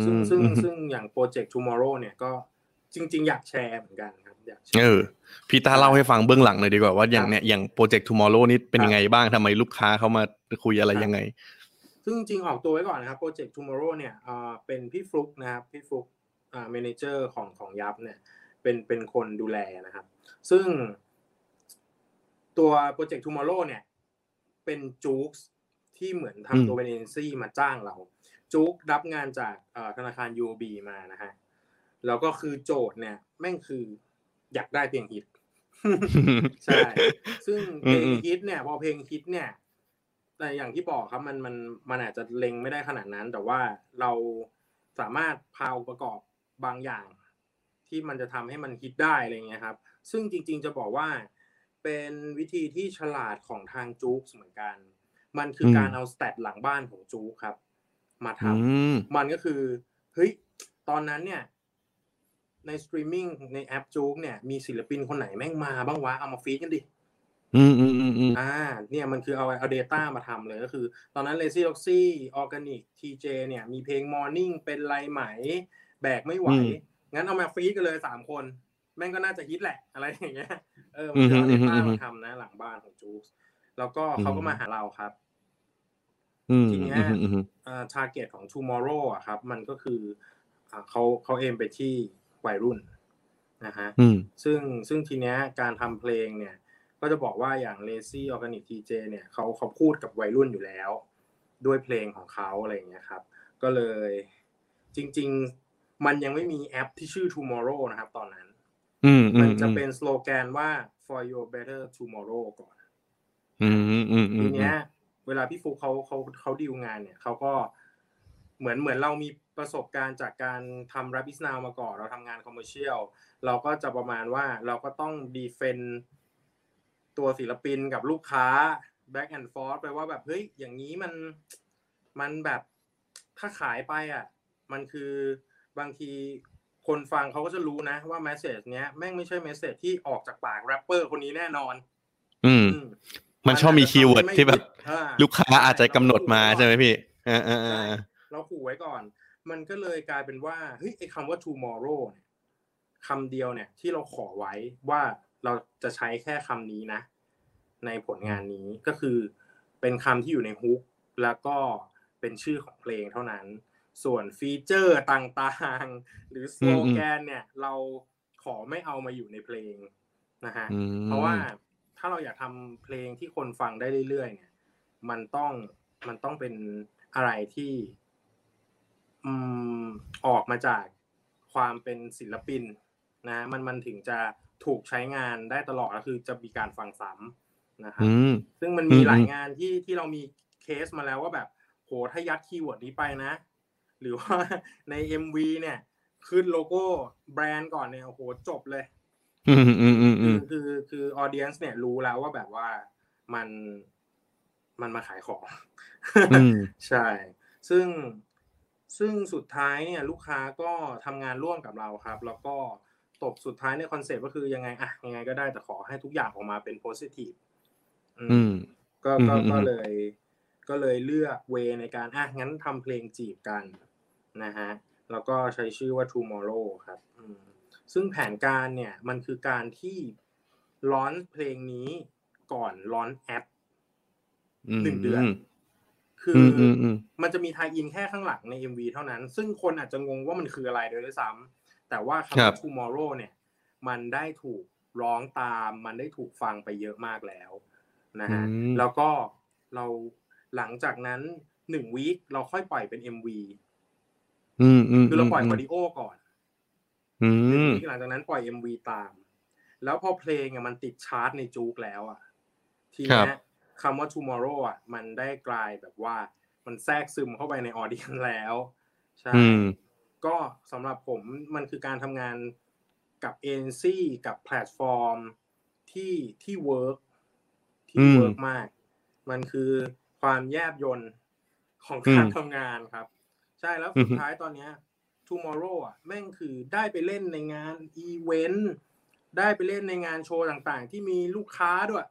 ซึ่งซึ่งซึ่งอย่างโปรเจกต์ TMRW เนี่ยก็จริง ๆ อยากแชร์เหมือนกันครับอยากเออพี่ต้าเล่าให้ฟังเบื้องหลังหน่อยดีกว่าว่าอย่างเนี้ยอย่างโปรเจกต์ TMRW นี่เป็นยังไงบ้างทำไมลูกค้าเขามาคุยอะไรยังไง ซึ่งจริงออกตัวไว้ก่อนนะครับโปรเจกต์ TMRW เนี่ยเป็นพี่ฟลุกนะครับพี่ฟลุกอ่า manager ของของ YUPP เนี่ยเป็นเป็นคนดูแลนะครับ ซึ่งตัวโปรเจกต์ TMRW เนี่ยเป็น JOOX ที่เหมือนทำตัวเป็นเอเจนซี่มาจ้างเรา JOOX รับงานจากธนาคาร UOB มานะฮะแล้วก็คือโจทย์เนี่ยแม่งคืออยากได้เพลงฮิตใช่ ซึ่งเพลงฮิตเนี่ยพอเพลงฮิตเนี่ย แต่อย่างที่บอกครับมันมันมันอาจจะเล็งไม่ได้ขนาดนั้น แต่ว่าเราสามารถพาองค์ประกอบบางอย่าง ที่มันจะทำให้มันฮิตได้อะไรเงี้ยครับ ซึ่งจริงๆจะบอกว่า เป็นวิธีที่ฉลาดของทาง JOOX เหมือนกัน มันคือการเอา stat หลังบ้านของ JOOX ครับ มาทำมันก็คือเฮ้ยตอนนั้นเนี่ยในสตรีมมิ่งในแอป JOOX เนี่ยมีศิลปินคนไหนแม่งมาบ้างวะเอามา feat กันดิ อืมอืมอืมอืมอ่า เนี่ยมันคือเอาเอา data มาทำเลยก็คือ ตอนนั้น LAZYLOXY OG-ANIC TJ เนี่ย มีเพลง morning เป็นไรไหม แบกไม่ไหว งั้นเอามา feat กันเลยสามคน แม่งก็น่าจะฮิตแหละ อะไรอย่างเงี้ย เออ มันเอา data มาทำนะ หลังบ้านของ JOOX แล้วก็เขาก็มาหาเราครับทีเนี้ยอ่า target ของ tomorrow อะครับ มันก็คืออ่าเขาเขา aim ไปที่วัยรุ่นนะฮะซึ่งซึ่งทีเนี้ยการทำเพลงเนี่ย ก็จะบอกว่าอย่าง Lazy Organic TJ เนี่ยเขาเขาพูดกับวัยรุ่นอยู่แล้ว ด้วยเพลงของเขาอะไรอย่างเงี้ยครับ ก็เลยจริง ๆ มันยังไม่มีแอปที่ชื่อ Tomorrow นะครับ ตอนนั้นมันจะเป็นสโลแกนว่า for your better tomorrow ก่อนทีเนี้ย เวลาพี่ฟูเขาเขาเขาดีลงานเนี่ยเขาก็เหมือนเหมือนเรามีประสบการณ์จากการทำ Rabbit Now มาก่อน เราทำงาน commercial เราก็จะประมาณว่าเราก็ต้อง defend ตัวศิลปินกับลูกค้า back and forth ไปว่าแบบเฮ้ยอย่างนี้มันมันแบบถ้าขายไปอะ มันคือบางทีคนฟังเขาก็จะรู้นะ ว่า message เนี้ยแม่งไม่ใช่ message ที่ออกจากปากแรปเปอร์คนนี้แน่นอน อืม มันชอบมี keyword ที่แบบ ลูกค้าอาจจะกำหนดมาใช่ไหมพี่อ่าอ่าเราขู่ไว้ก่อน มันก็เลยกลายเป็นว่าเฮ้ยไอ้คำว่า tomorrow เนี่ยคำเดียวเนี่ย ที่เราขอไว้ว่า เราจะใช้แค่คำนี้นะ ในผลงานนี้ก็คือเป็นคำที่อยู่ในฮุกแล้วก็เป็นชื่อของเพลงเท่านั้น ส่วนฟีเจอร์ต่างๆ หรือสโลแกนเนี่ย เราขอไม่เอามาอยู่ในเพลงนะฮะเพราะว่าถ้าเราอยากทำเพลงที่คนฟังได้เรื่อยๆเนี่ย มันต้องมันต้องเป็นอะไรที่อืมออกมาจากความเป็นศิลปินนะมันมันถึงจะ ถูกใช้งานได้ตลอดก็คือจะมีการฟังซ้ำนะครับซึ่งมันมีหลายงานที่ที่เรามีเคสมาแล้วว่าแบบโหถ้ายัดคีย์เวิร์ดนี้ไปนะ หรือว่าใน MV เนี่ย ขึ้นโลโก้แบรนด์ก่อนเนี่ยโอ้โหจบเลยคือคือคือ audience เนี่ยรู้แล้วว่าแบบว่ามันมันมาขายของใช่ ซึ่งซึ่งสุดท้ายเนี่ย ลูกค้าก็ทำงานร่วมกับเราครับ แล้วก็ ตบสุดท้ายในคอนเซ็ปต์ก็คือยังไงอะยังไงก็ได้แต่ขอให้ทุกอย่างออกมาเป็น positive ก็ก็ก็เลย ก็เลยเลือก way ในการอะงั้นทำเพลงจีบกันนะฮะแล้วก็ใช้ชื่อว่า tomorrow ครับซึ่งแผนการเนี่ยมันคือการที่ร้อนเพลงนี้ก่อนร้อนแอปหนึ่งเดือน คือมันจะมีทายอินแค่ข้างหลังใน MV เท่านั้น ซึ่งคนอาจจะงงว่ามันคืออะไรโดยซ้ำ แต่ว่าคำว่า tomorrow เนี่ยมันได้ถูกร้องตาม มันได้ถูกฟังไปเยอะมากแล้วนะฮะแล้วก็เราหลังจากนั้นหนึ่ง week เราค่อยปล่อยเป็น MV คือเราปล่อยวิดีโอก่อนหนึ่ง week หลังจากนั้นปล่อย MV ตาม แล้วพอเพลงอะมันติดชาร์ตใน JOOX แล้วอะ ทีนี้คำว่า tomorrow อะ มันได้กลายแบบว่ามันแทรกซึมเข้าไปใน audience แล้ว ใช่ ก็สำหรับผมมันคือการทำงานกับเอ็นซี่กับแพลตฟอร์มที่ที่ work ที่ work มาก มันคือความแยบยลของการทำงานครับ ใช่แล้วสุดท้ายตอนเนี้ย tomorrow อะแม่งคือได้ไปเล่นในงานอีเวนต์ได้ไปเล่นในงานโชว์ต่างๆ ที่มีลูกค้าด้วย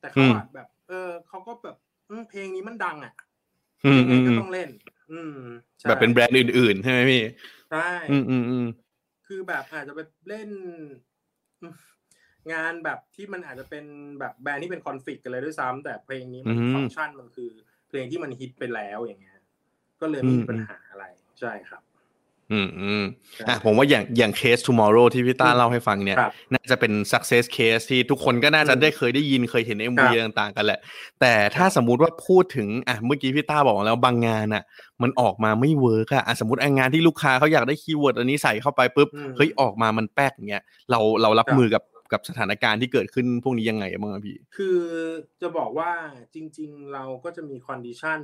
แต่เขาแบบ เออเขาก็แบบเพลงนี้มันดังอะยังไงก็ต้องเล่น อืมแบบเป็นแบรนด์อื่นๆ ใช่ไหมพี่ ใช่ อืมอืมอืมคือแบบอาจจะไปเล่น งานแบบที่มันอาจจะเป็นแบบแบรนด์ที่เป็นคอนฟ lict กันเลยด้วยซ้ำแต่เพลงนี้มันฟังก์ชันมันคือ เพลงที่มันฮิตไปแล้วอย่างเงี้ย ก็เลยไม่มีปัญหาอะไร ใช่ครับ อืมอืมอะผมว่าอย่างอย่างเคส tomorrow ที่พี่ต้าเล่าให้ฟังเนี่ย น่าจะเป็น success case ที่ทุกคนก็น่าจะได้เคยได้ยินเคยเห็น MV ต่างๆ กันแหละ แต่ถ้าสมมุติว่าพูดถึงอะเมื่อกี้พี่ต้าบอกแล้วบางงานอะ มันออกมาไม่ work อะสมมติงานที่ลูกค้าเขาอยากได้ keyword อันนี้ใส่เข้าไปปุ๊บเฮ้ยออกมามันแป๊กเงี้ยเราเรารับมือกับกับสถานการณ์ที่เกิดขึ้นพวกนี้ยังไงบ้างพี่ คือจะบอกว่าจริง ๆ เราก็จะมี condition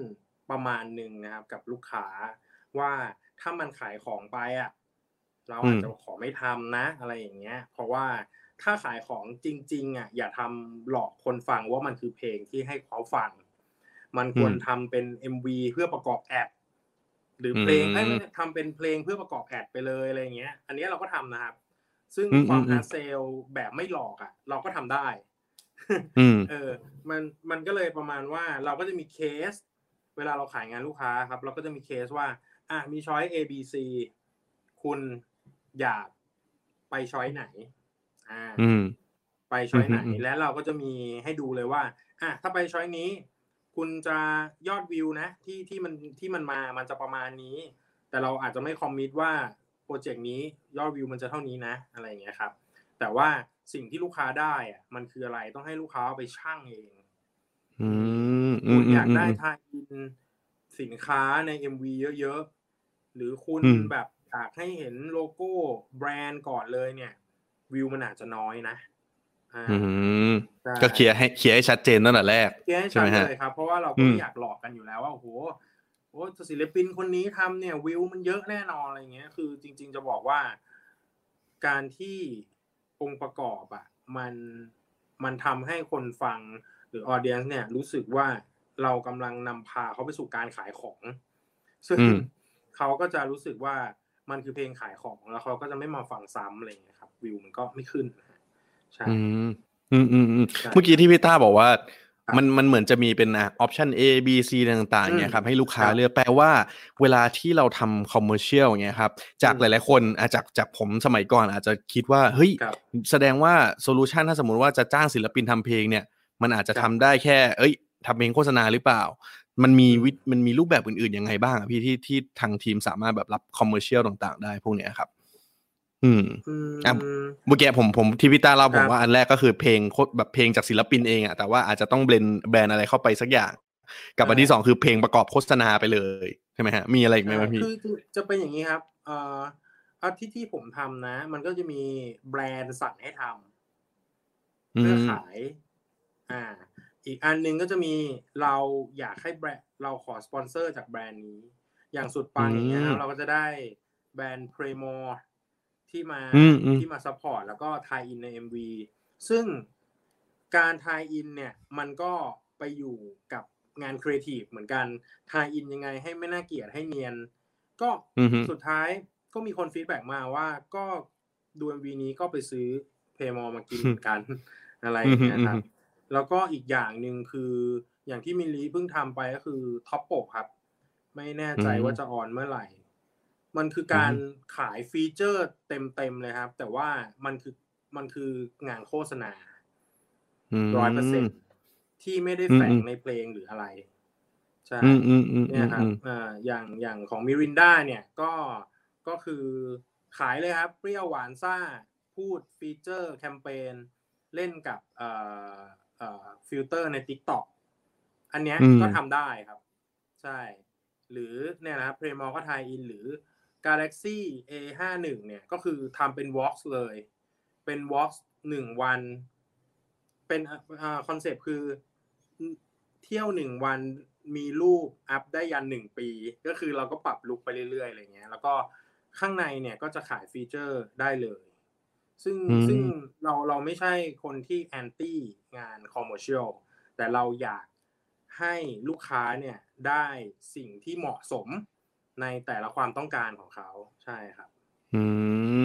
ประมาณหนึ่งนะครับกับลูกค้าว่า ถ้ามันขายของไปอะ เราอาจจะขอไม่ทำนะ อะไรอย่างเงี้ย เพราะว่าถ้าขายของจริง ๆอะอย่าทำหลอกคนฟังว่ามันคือเพลงที่ให้เขาฟัง มันควรทำเป็น MV เพื่อประกอบ ad หรือเพลงให้ทำเป็นเพลงเพื่อประกอบ ad ไปเลยอะไรเงี้ย อันนี้เราก็ทำนะครับ ซึ่งความ hard sell แบบไม่หลอกอะ เราก็ทำได้เออ มันมันก็เลยประมาณว่าเราก็จะมีเคส เวลาเราขายงานลูกค้าครับ เราก็จะมีเคสว่า อะมี choice A B C คุณอยากไป choice ไหน อ่าไปช้อยไหน แล้วเราก็จะมีให้ดูเลยว่า อะถ้าไปช้อยนี้ คุณจะยอดวิวนะ ที่ที่มันที่มันมามันจะประมาณนี้ แต่เราอาจจะไม่คอมมิตว่าโปรเจกต์นี้ยอดวิวมันจะเท่านี้นะ อะไรอย่างเงี้ยครับ แต่ว่าสิ่งที่ลูกค้าได้อะ มันคืออะไรต้องให้ลูกค้าไปช่างเองคุณอยากได้ทายอินสินค้าใน MV เยอะๆ หรือคุณแบบอยากให้เห็นโลโก้แบรนด์ก่อนเลยเนี่ย วิวมันอาจจะน้อยนะก็เคลียร์ให้เคลียร์ให้ชัดเจนตั้งแต่แรกเคลียร์ให้ชัดเลยครับเพราะว่าเราก็อยากหลอกกันอยู่แล้วว่าโอ้โหโอ้ศิลปินคนนี้ทำเนี่ย วิวมันเยอะแน่นอนอะไรเงี้ย คือจริง ๆ จะบอกว่า การที่องค์ประกอบอะ มันมันทำให้คนฟังหรือออเดียนเนี่ย รู้สึกว่าเรากำลังนำพาเขาไปสู่การขายของ ซึ่ง เขาก็จะรู้สึกว่ามันคือเพลงขายของแล้วเขาก็จะไม่มาฟังซ้ำอะไรอย่างเงี้ยครับ วิวมันก็ไม่ขึ้นใช่อืมอืมอืมเมื่อกี้ที่พี่ต้าบอกว่า มันมันเหมือนจะมีเป็นอะ option A B C ต่างๆเนี่ยครับให้ลูกค้าครับเลือกแปลว่า เวลาที่เราทำ commercial อย่างเงี้ยครับ จากอืมหลายๆคนอาจจากจากผมสมัยก่อนอาจจะคิดว่าเฮ้ยครับแสดงว่า solution ถ้าสมมุติว่าจะจ้างศิลปินทำเพลงเนี่ย มันอาจจะครับทำได้แค่ เอ้ยทำเพลงโฆษณาหรือเปล่า มันมีวิมันมีรูปแบบอื่นๆยังไงบ้างอะพี่ที่ที่ทางทีมสามารถแบบรับ commercial ต่าง ๆ ได้พวกเนี้ยครับ อืมอืมอะเมื่อกี้ผมผมที่พี่ต้าเล่าผครับว่าอันแรกก็คือเพลงโคตรแบบเพลงจากศิลปินเองอะแต่ว่าอาจจะต้อง blend แบรนด์อะไรเข้าไปสักอย่าง กับอันที่สองคือเพลงประกอบโฆษณาไปเลยใช่ไหมฮะมีอะไรอีกไหมวะพี่คือคือจะเป็นอย่างนี้ครับเอ่อเอาที่ที่ผมทำนะ มันก็จะมีแบรนด์สั่งให้ทำอืเพื่อขาย อ่า อีกอันหนึ่งก็จะมีเราอยากให้แบรนด์เราขอสปอนเซอร์จากแบรนด์นี้ อย่างสุดปังอย่างเงี้ยครับเราก็จะได้แบรนด์ Playmore ที่มาอืมอืมที่มา support แล้วก็ tie-in ใน MV ซึ่งการ tie-in เนี่ยมันก็ไปอยู่กับงานครีเอทีฟเหมือนกัน tie-in ยังไงให้ไม่น่าเกลียดให้เนียน ก็อือฮึสุดท้ายก็มีคน feedback มาว่าก็ดู MV นี้ก็ไปซื้อ Playmore มากินเหมือนกันอะไรอย่างเงี้ยครับ แล้วก็อีกอย่างหนึ่งคืออย่างที่ MILLI เพิ่งทำไปก็คือท็อปปกครับ ไม่แน่ใจอืมว่าจะ on เมื่อไหร่ มันคือการขาย feature เต็มๆเลยครับ แต่ว่ามันคือมันคืองานโฆษณาร้อยเปอร์เซ็นต์ที่ไม่ได้อืมแฝงอืมในเพลงหรืออะไรใช่อืมอืมอืมเนี่ยครับอืมอ่าอย่างอย่างของมิรินด้าเนี่ยก็ก็คือขายเลยครับ เปรี้ยวหวานซ่า พูดฟีเจอร์แคมเปญเล่นกับเอ่อเอ่อ ฟิลเตอร์ใน TikTok อันเนี้ยอืมก็ทำได้ครับ ใช่ หรือเนี่ยนะครับเพรมอก็ tie-in หรือ Galaxy A51 เนี่ยก็คือทำเป็น vlog เลย เป็น vlog หนึ่งวัน เป็นอ่าคอนเซปต์คือเที่ยวหนึ่งวันมีรูปอัพได้ยันหนึ่งปี ก็คือเราก็ปรับ look ไปเรื่อยๆอะไรเงี้ย แล้วก็ข้างในเนี่ยก็จะขายฟีเจอร์ได้เลย ซึ่งอืมซึ่งเราเราไม่ใช่คนที่ anti งาน commercial แต่เราอยากให้ลูกค้าเนี่ยได้สิ่งที่เหมาะสมในแต่ละความต้องการของเขาใช่ครับ อื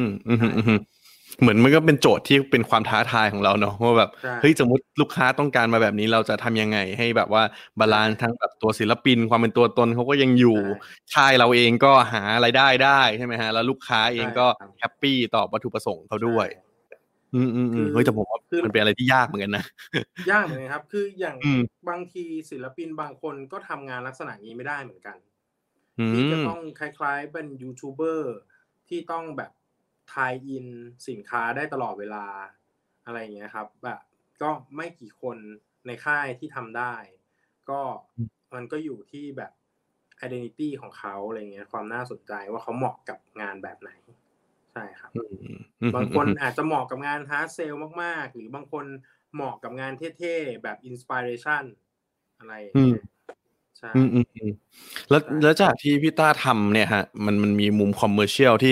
มอืมอืมอืม เหมือนมันก็เป็นโจทย์ที่เป็นความท้าทายของเราเนาะว่าแบบใช่เฮ้ยสมมติลูกค้าต้องการมาแบบนี้เราจะทำยังไงให้แบบว่าbalance ทั้งแบบตัวศิลปิน ความเป็นตัวตนเขาก็ยังอยู่ใช่ค่ายเราเองก็หารายได้ได้ใช่ไหมฮะแล้วลูกค้าเองก็ใช่ครับ happy ต่อวัตถุประสงค์เขาด้วย อืมอืมอืคืมอเฮ้ยแต่ผมว่าคือมันเป็นอะไรที่ยากเหมือนกันนะยากเหมือนกันครับ คืออย่างอืมบางทีศิลปินบางคนก็ทำงานลักษณะนี้ไม่ได้เหมือนกันอืมที่จะต้องคล้ายๆเป็นยูทูบเบอร์ที่ต้องแบบ tie-in สินค้าได้ตลอดเวลาอะไรอย่างเงี้ยครับแบบก็ไม่กี่คนในค่ายที่ทำได้ ก็มันก็อยู่ที่แบบ identity ของเขาอะไรเงี้ยความน่าสนใจว่าเขาเหมาะกับงานแบบไหน ใช่ครับอืมอืมบางคนอาจจะเหมาะกับงาน hard sell มาก ๆ หรือบางคนเหมาะกับงานเท่ ๆ แบบ inspiration อะไรอย่างเงี้ย ใช่อืมอืมอืมแล้วใช่แล้วจากที่พี่ต้าทำเนี่ยฮะมันมันมีมุม commercial ที่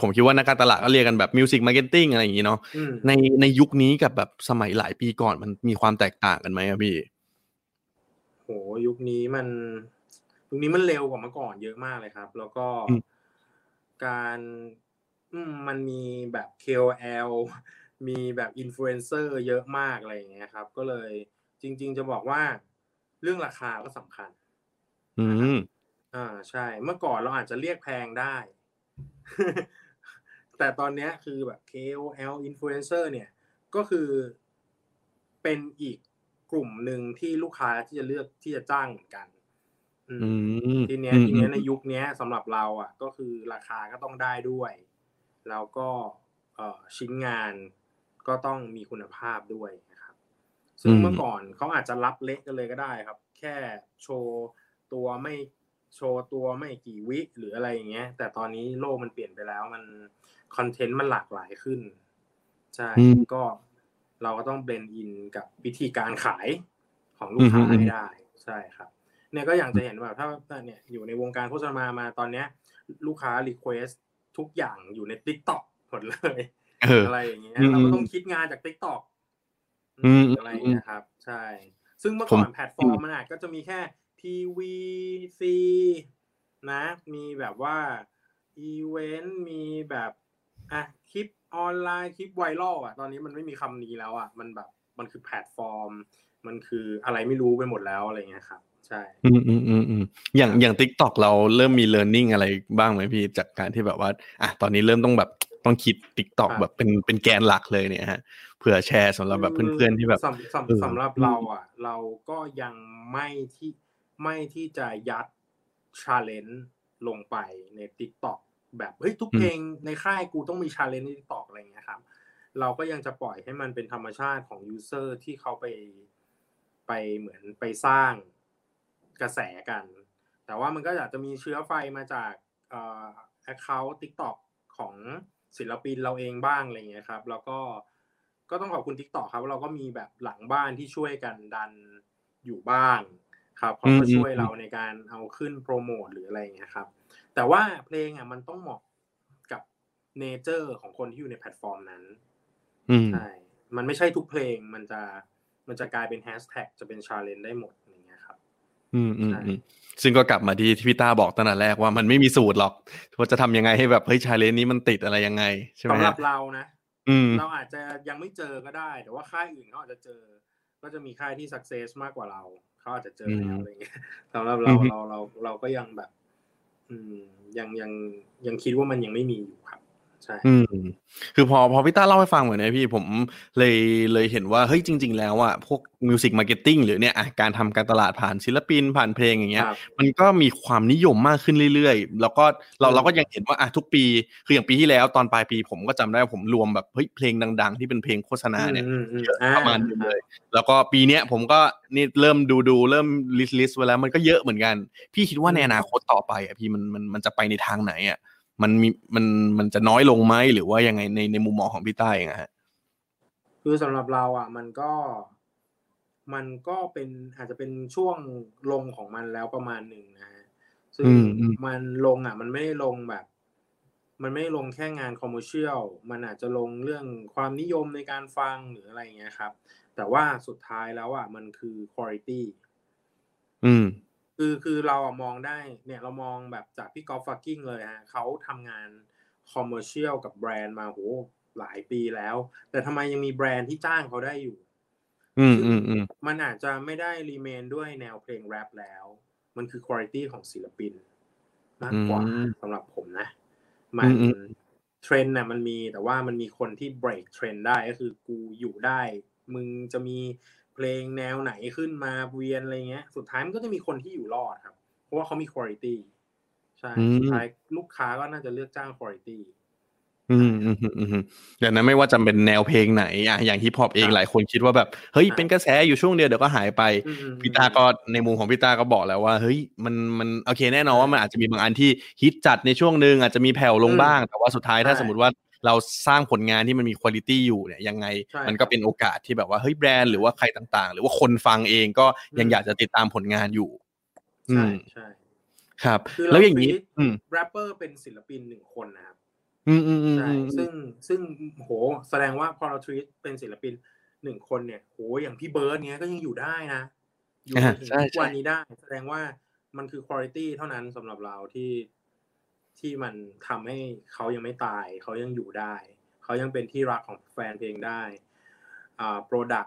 ผมคิดว่านักการตลาดก็เรียกกันแบบ music marketing อะไรอย่างนี้เนาะอืมในในยุคนี้กับแบบสมัยหลายปีก่อนมันมีความแตกต่างกันไหมอะพี่โหยุคนี้มันยุคนี้มันเร็วกว่าเมื่อก่อนเยอะมากเลยครับ แล้วก็อืมการอืมมันมีแบบ KOL มีแบบอินฟลูเอนเซอร์เยอะมากอะไรอย่างเงี้ยครับ ก็เลยจริง ๆ จะบอกว่าเรื่องราคาก็สำคัญ อืมอ่าใช่ เมื่อก่อนเราอาจจะเรียกแพงได้ แต่ตอนเนี้ยคือแบบ KOL influencer เนี่ยก็คือเป็นอีกกลุ่มหนึ่งที่ลูกค้าที่จะเลือกที่จะจ้างเหมือนกันอืมอืมทีเนี้ยอืมทีเนี้ยอืมในยุคเนี้ยสำหรับเราอะ ก็คือราคาก็ต้องได้ด้วย แล้วก็เอ่อชิ้นงานก็ต้องมีคุณภาพด้วยนะครับ ซึ่งเมื่อก่อนเขาอาจจะรับเละกันเลยก็ได้ครับ แค่โชว์ ตัวไม่โชว์ตัวไม่กี่วิหรืออะไรอย่างเงี้ย แต่ตอนนี้โลกมันเปลี่ยนไปแล้ว มันคอนเทนต์มันหลากหลายขึ้นใช่อืมก็เราก็ต้อง blend in กับวิธีการขายของลูกค้าอืมอืมให้ได้ใช่ครับ เนี่ยก็อย่างจะเห็นว่าถ้าถ้าเนี่ยอยู่ในวงการโฆษณามาตอนเนี้ย ลูกค้า request ทุกอย่างอยู่ใน TikTok หมดเลยเอออะไรอย่างเงี้ยอืมเราก็ต้องคิดงานจาก TikTok อืมอะไรอย่างเงี้ยครับ ใช่ ซึ่งเมื่อก่อนผมแพลตฟอร์มมันอาจก็จะมีแค่ TVC นะมีแบบว่าอีเวนต์มีแบบอะคลิปออนไลน์คลิปไวรัลอะ ตอนนี้มันไม่มีคำนี้แล้วอะ มันแบบมันคือแพลตฟอร์ม มันคืออะไรไม่รู้ไปหมดแล้วอะไรเงี้ยครับ ใช่ อืมอืมอืมอืมอย่างอย่าง TikTok เราเริ่มมี learning อะไรบ้างไหมพี่จากการที่แบบว่าอะตอนนี้เริ่มต้องแบบต้องคิด TikTok แบบเป็นเป็นแกนหลักเลยเนี่ยฮะเผื่อแชร์สำหรับแบบเพื่อนๆที่แบบสำสำเออสำหรับเราอะ เราก็ยังไม่ที่ ไม่ที่จะยัด challenge ลงไปใน TikTok แบบเฮ้ยทุกเพลงในค่ายกูต้องมีชาเลนจ์ใน TikTok อะไรเงี้ยครับ เราก็ยังจะปล่อยให้มันเป็นธรรมชาติของ user ที่เขาไปไปเหมือนไปสร้างกระแสกัน แต่ว่ามันก็อาจจะมีเชื้อไฟมาจากเอ่อ account TikTok ของศิลปินเราเองบ้างอะไรเงี้ยครับ แล้วก็ก็ต้องขอบคุณ TikTok ครับ เราก็มีแบบหลังบ้านที่ช่วยกันดันอยู่บ้าง ครับเขาก็อืมช่วยเราในการเอาขึ้นโปรโมทหรืออะไรเงี้ยครับ แต่ว่าเพลงอะมันต้องเหมาะกับ nature ของคนที่อยู่ในแพลตฟอร์มนั้นอืมใช่มันไม่ใช่ทุกเพลงมันจะมันจะกลายเป็นแฮชแท็กจะเป็น challenge ได้หมดอย่างเงี้ยครับ อืมอืมใช่อืมซึ่งก็กลับมาที่ที่พี่ต้าบอกตั้งแต่แรกว่ามันไม่มีสูตรหรอกว่าจะทำยังไงให้แบบเฮ้ย challenge นี้มันติดอะไรยังไงใช่ไหมสำหรับเรานะอืมเราอาจจะยังไม่เจอก็ได้ แต่ว่าค่ายอื่นเขาอาจจะเจอ ก็จะมีค่ายที่ success มากกว่าเรา เขาอาจจะเจอแล้วอะไรเงี้ยสำหรับเราอือฮึเราเราเราก็ยังแบบ อืมยังยังยังคิดว่ามันยังไม่มีอยู่ครับ ใช่อืมคือพอพอพี่ต้าเล่าให้ฟังเหมือนเนี้ยพี่ผมเลยเลยเห็นว่าเฮ้ยจริง ๆ แล้วอะพวก music marketing หรือเนี่ยอะการทำการตลาดผ่านศิลปินผ่านเพลงอย่างเงี้ยครับมันก็มีความนิยมมากขึ้นเรื่อยๆ แล้วก็เราอืมเราก็ยังเห็นว่าอะทุกปี คืออย่างปีที่แล้วตอนปลายปีผมก็จำได้ว่าผมรวมแบบเฮ้ยเพลงดัง ๆ ที่เป็นเพลงโฆษณาเนี่ยอืมอืมเยอะอ่ะประมาณหนึ่งเลย แล้วก็ปีเนี้ยผมก็นี่เริ่มดูดูเริ่ม list list ไว้แล้วมันก็เยอะเหมือนกัน พี่คิดว่าในอนาคตต่อไปอะพี่มันมันมันจะไปในทางไหนอะ มันมีมันมันจะน้อยลงไหมหรือว่ายังไงในในมุมมองของพี่ต้าเองอะฮะคือสำหรับเราอะ มันก็มันก็เป็นอาจจะเป็นช่วงลงของมันแล้วประมาณหนึ่งนะฮะซึ่งอืมอืมมันลงอะ มันไม่ได้ลงแบบ มันไม่ได้ลงแค่งาน commercial มันอาจจะลงเรื่องความนิยมในการฟังหรืออะไรอย่างเงี้ยครับ แต่ว่าสุดท้ายแล้วอะมันคือคุณภาพอืม คือคือเราอะมองได้เนี่ยเรามองแบบจากพี่กอล์ฟฟักกลิ้งเลยฮะเขาทำงาน commercial กับแบรนด์มาโหหลายปีแล้ว แต่ทำไมยังมีแบรนด์ที่จ้างเขาได้อยู่ อืมอืมอืมมันอาจจะไม่ได้ remain ด้วยแนวเพลงแรปแล้ว มันคือคุณภาพของศิลปิน มากกว่าอืมสำหรับผมนะ มันอืมอืมเทรนด์น่ะมันมีแต่ว่ามันมีคนที่ break เทรนด์ได้ก็คือกูอยู่ได้ มึงจะมี เพลงแนวไหนขึ้นมาเวียนอะไรเงี้ย สุดท้ายมันก็จะมีคนที่อยู่รอดครับ เพราะว่าเขามีคุณภาพใช่อืมสุดท้ายลูกค้าก็น่าจะเลือกจ้างคุณภาพอืมอืมอืมอืมอย่างนั้นไม่ว่าจะเป็นแนวเพลงไหนอะอย่างฮิปฮอปเองครับหลายคนคิดว่าแบบเฮ้ยครับเป็นกระแสอยู่ช่วงเดียวเดี๋ยวก็หายไปอืมอืมพี่ตาก็ในมุมของพี่ตาก็บอกแล้วว่าเฮ้ยมันมันโอเคแน่นอนว่ามันอาจจะมีบางอันที่ฮิตจัดในช่วงหนึ่งอาจจะมีแผ่วลงอืมบ้าง แต่ว่าสุดท้ายถ้าใช่สมมติว่า เราสร้างผลงานที่มันมีคุณภาพอยู่เนี่ยยังไงใช่มันก็เป็นโอกาสที่แบบว่าเฮ้ยแบรนด์หรือว่าใครต่างๆ หรือว่าคนฟังเองก็ยังอืมอยากจะติดตามผลงานอยู่อืใช่มใช่ครับคือแล้วเราอย่างนี้ treat อืมแรปเปอร์เป็นศิลปินหนึ่งคนนะครับอืมอืมอืมใช่อืมซึ่งซึ่งโหแสดงว่าพอเราทวีตเป็นศิลปินหนึ่งคนเนี่ยโหอย่างพี่เบิร์ดเนี้ยก็ยังอยู่ได้นะ อยู่อ่าจนถึงใช่ทุกวันใช่นี้ได้ แสดงว่ามันคือคุณภาพเท่านั้นสำหรับเราที่ ที่มันทำให้เขายังไม่ตาย เขายังอยู่ได้ เขายังเป็นที่รักของแฟนเพลงได้อ่าโปรดัก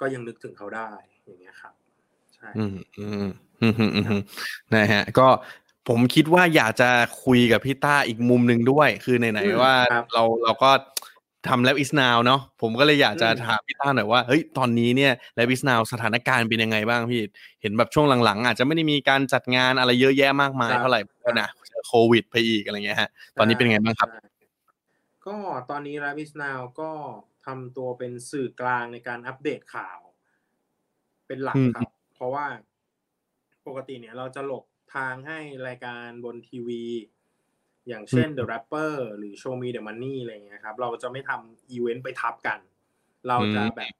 ก็ยังนึกถึงเขาได้อย่างเงี้ยครับใช่อืมอืมอืมอืมอืมอืมนะฮะก็ผมคิดว่าอยากจะคุยกับพี่ต้าอีกมุมหนึ่งด้วย คือไหนอืมๆว่าครับเราเราก็ทำแล้วอิสนาวเนาะผมก็เลยอยากจะอืมถามพี่ต้าหน่อยว่าเฮ้ยตอนนี้เนี่ยแล้วอิสนาวสถานการณ์เป็นยังไงบ้างพี่ เห็นแบบช่วงหลังๆ อาจจะไม่ได้มีการจัดงานอะไรเยอะแยะมากมายครับเท่าไหร่ก็นะเจอ โควิด ไปอีกอะไรเงี้ยฮะ ตอนนี้เป็นยังไงบ้างครับใช่ก็ตอนนี้ Rabbit Now ก็ทำตัวเป็นสื่อกลางในการอัปเดตข่าว เป็นหลักอืมครับ เพราะว่าปกติเนี่ยเราจะหลบทางให้รายการบนทีวี อย่างเช่น The Rapper หรือ Show Me the Money อะไรเงี้ยครับ เราจะไม่ทำอีเวนต์ไปทับกัน เราจะอืมแบบ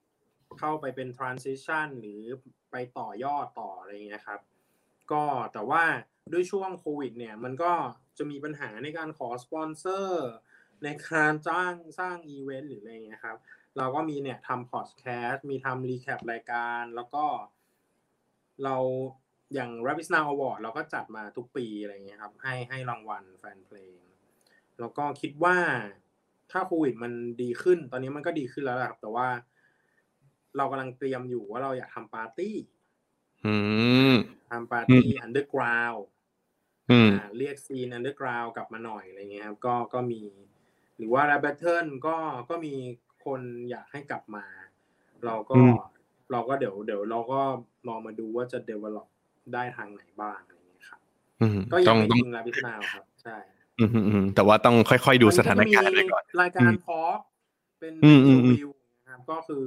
เข้าไปเป็น transition หรือไปต่อยอดต่ออะไรเงี้ยครับ ก็แต่ว่าด้วยช่วงโควิดเนี่ยมันก็จะมีปัญหาในการขอสปอนเซอร์ในการจ้างสร้างอีเวนต์หรืออะไรเงี้ยครับ เราก็มีเนี่ยทำพอดแคสต์มีทำ recap รายการ แล้วก็ เราอย่าง Rap Is Now Award เราก็จัดมาทุกปีอะไรเงี้ยครับ ให้ให้รางวัลแฟนเพลง แล้วก็คิดว่าถ้าโควิดมันดีขึ้น ตอนนี้มันก็ดีขึ้นแล้วแหละครับ แต่ว่า เรากำลังเตรียมอยู่ว่าเราอยากทำปาร์ตี้ ทำปาร์ตี้อั underground อืมเรียก scene underground กลับมาหน่อยอะไรเงี้ยครับก็ก็มี หรือว่า rap battle ก็ก็มีคนอยากให้กลับมา เราก็อืมเราก็เดี๋ยวเดี๋ยวเราก็ลองมาดูว่าจะ develop ได้ทางไหนบ้างอะไรเงี้ยครับอืมก็ยัต้งองไม่ต้องจริงลาบิสนาวครับใช่อืมอืมอืมแต่ว่าต้องค่อยๆดูสถานการณ์ไปก่อนรายการทอล์กเป็นอืมอืมอืมวิวนะครับก็คือ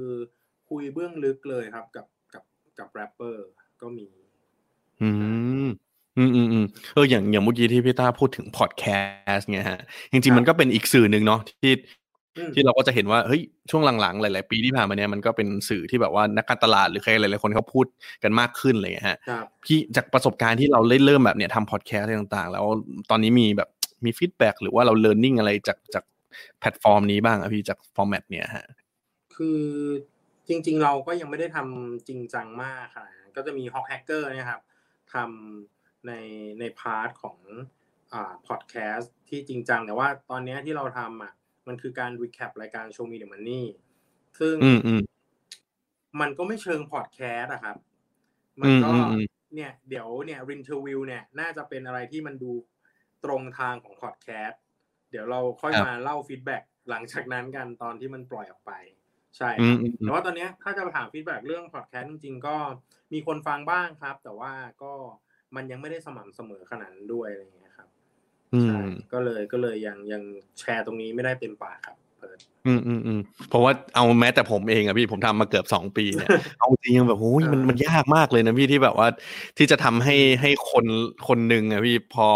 คุยเบื้องลึกเลยครับกับกับกับแรปเปอร์ ก็มี อืมอืมอืมอืมเอออย่างอย่างเมื่อกี้ที่พี่ต้าพูดถึงพอดแคสต์เนี่ยฮะ จริง ๆ มันก็เป็นอีกสื่อหนึ่งเนาะที่อืมที่เราก็จะเห็นว่าเฮ้ยช่วงหลังๆ หลาย ๆ ปีที่ผ่านมาเนี่ยมันก็เป็นสื่อที่แบบว่านักการตลาดหรือใครหลายๆคนเขาพูดกันมากขึ้นอะไรเลยฮะครับพี่จากประสบการณ์ที่เราเล่เริ่มแบบเนี่ยทำพอดแคสต์อะไรต่างๆ แล้วตอนนี้มีแบบมี feedback หรือว่าเราเรียนรู้อะไรจากจากแพลตฟอร์มนี้บ้างอะพี่จาก format เนี่ยฮะคือจริง ๆ เราก็ยังไม่ได้ทำจริงจังมากค่ะ ก็จะมี Hockhacker เนี่ยครับทำในใน part ของอ่าพอดแคสต์ที่จริงจังแต่ว่าตอนเนี้ยที่เราทำอะมันคือการ recap รายการ Show Me the Money ซึ่งอืมอืมมันก็ไม่เชิงพอดแคสต์อะครับ มันก็อืมอืมอืมเนี่ยเดี๋ยวเนี่ย interview เนี่ยน่าจะเป็นอะไรที่มันดูตรงทางของพอดแคสต์เดี๋ยวเราค่อยครับมาเล่า feedback หลังจากนั้นกันตอนที่มันปล่อยออกไป ใช่คอืรัมบอืมอืมแต่ว่าตอนเนี้ยถ้าจะถาม feedback เรื่องพอดแคสต์จริงๆก็มีคนฟังบ้างครับ แต่ว่าก็มันยังไม่ได้สม่ำเสมอขนาดนั้นด้วยอะไรอย่างเงี้ยครับอืใช่มก็เลยก็เลยยังยังแชร์ตรงนี้ไม่ได้เต็มปากครับเปิดอืมอืมอืมเพราะว่าเอาแม้แต่ผมเองอะพี่ผมทำมาเกือบสองปีเนี่ยเอาจริงยังแบบโอ้ยมันอ่ามัมันยากมากเลยนะพี่ที่แบบว่า ที่จะทำให้ให้คนคนหนึ่งอะพี่พอ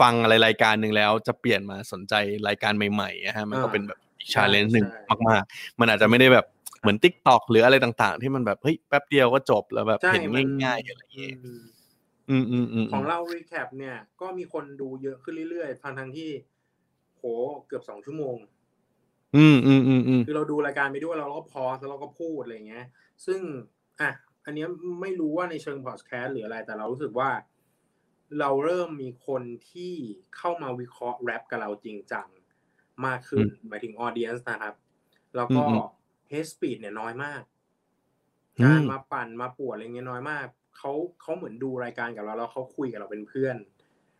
ฟังอะไรรายการหนึ่งแล้วจะเปลี่ยนมาสนใจรายการใหม่ๆอะฮะมันก็เป็นแบบอีก challenge หนึ่งมาก ๆ มันอาจจะไม่ได้แบบเหมือน TikTok หรืออะไรต่าง ๆ ที่มันแบบเฮ้ยแป๊บเดียวก็จบแล้วแบบใช่เห็นมันง่ายๆอะไรอย่างเงี้ยอืมอืมอืมอืมของเรา recap เนี่ย ก็มีคนดูเยอะขึ้นเรื่อยๆทั้งทั้งๆที่ โหเกือบสองชั่วโมง อืมอืมอืมอืมคือเราดูรายการไปด้วยเราก็ pause แล้วเราก็พูดอะไรเงี้ย ซึ่งอะอันเนี้ยไม่รู้ว่าในเชิงพอดแคสต์หรืออะไรแต่เรารู้สึกว่า เราเริ่มมีคนที่เข้ามาวิเคราะห์แรปกับเราจริงจัง มากขึ้นหมายถึง audience นะครับ แล้วก็ hate speech เนี่ยน้อยมากการมาปั่นมาป่วนอะไรเงี้ยน้อยมากเขาเขาเหมือนดูรายการกับเราแล้วเขาคุยกับเราเป็นเพื่อน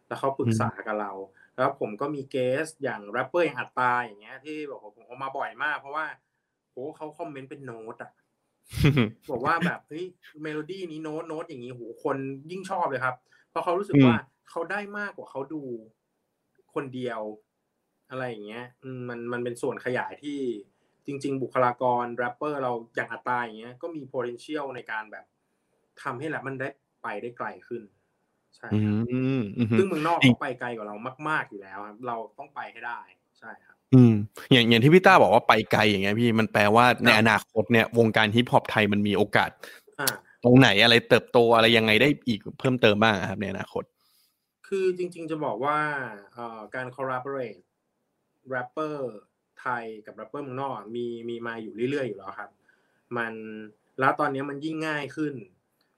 แล้วเขาปรึกษากับเรา แล้วผมก็มี guest อย่างแรปเปอร์อย่างอัตตาอย่างเงี้ย ที่บอกว่าผมเอามาบ่อยมาก เพราะว่าโหเขาคอมเมนต์เป็นโน้ตอะบอกว่าแบบเฮ้ยเมโลดี้นี้โน้ตโน้ตอย่างนี้โหคนยิ่งชอบเลยครับ เพราะเขารู้สึกอืมว่าเขาได้มากกว่าเขาดูคนเดียว อะไรอย่างเงี้ยอืมมันมันเป็นส่วนขยายที่จริง ๆ บุคลากรแรปเปอร์เราอย่างอัตตาอย่างเงี้ยก็มี potential ในการแบบทำให้แรปมันได้ไปได้ไกลขึ้นใช่อืครับมอืมอืมซึ่งเมืองนอกจริงเขาไปไกลกว่าเรามาก ๆอยู่แล้วครับ เราต้องไปให้ได้ใช่ครับ อืม อย่างอย่างที่พี่ต้าบอกว่าไปไกลอย่างเงี้ยพี่มันแปลว่าในครับอนาคตเนี่ยวงการฮิปฮอปไทยมันมีโอกาสอ่าตรงไหนอะไรเติบโตอะไรยังไงได้อีกเพิ่มเติมบ้างอะครับในอนาคต คือจริง ๆ จะบอกว่าเอ่อการ collaborate แรปเปอร์ไทยกับแรปเปอร์เมืองนอกอะมีมีมาอยู่เรื่อยๆอยู่แล้วครับ มันแล้วตอนนี้มันยิ่งง่ายขึ้น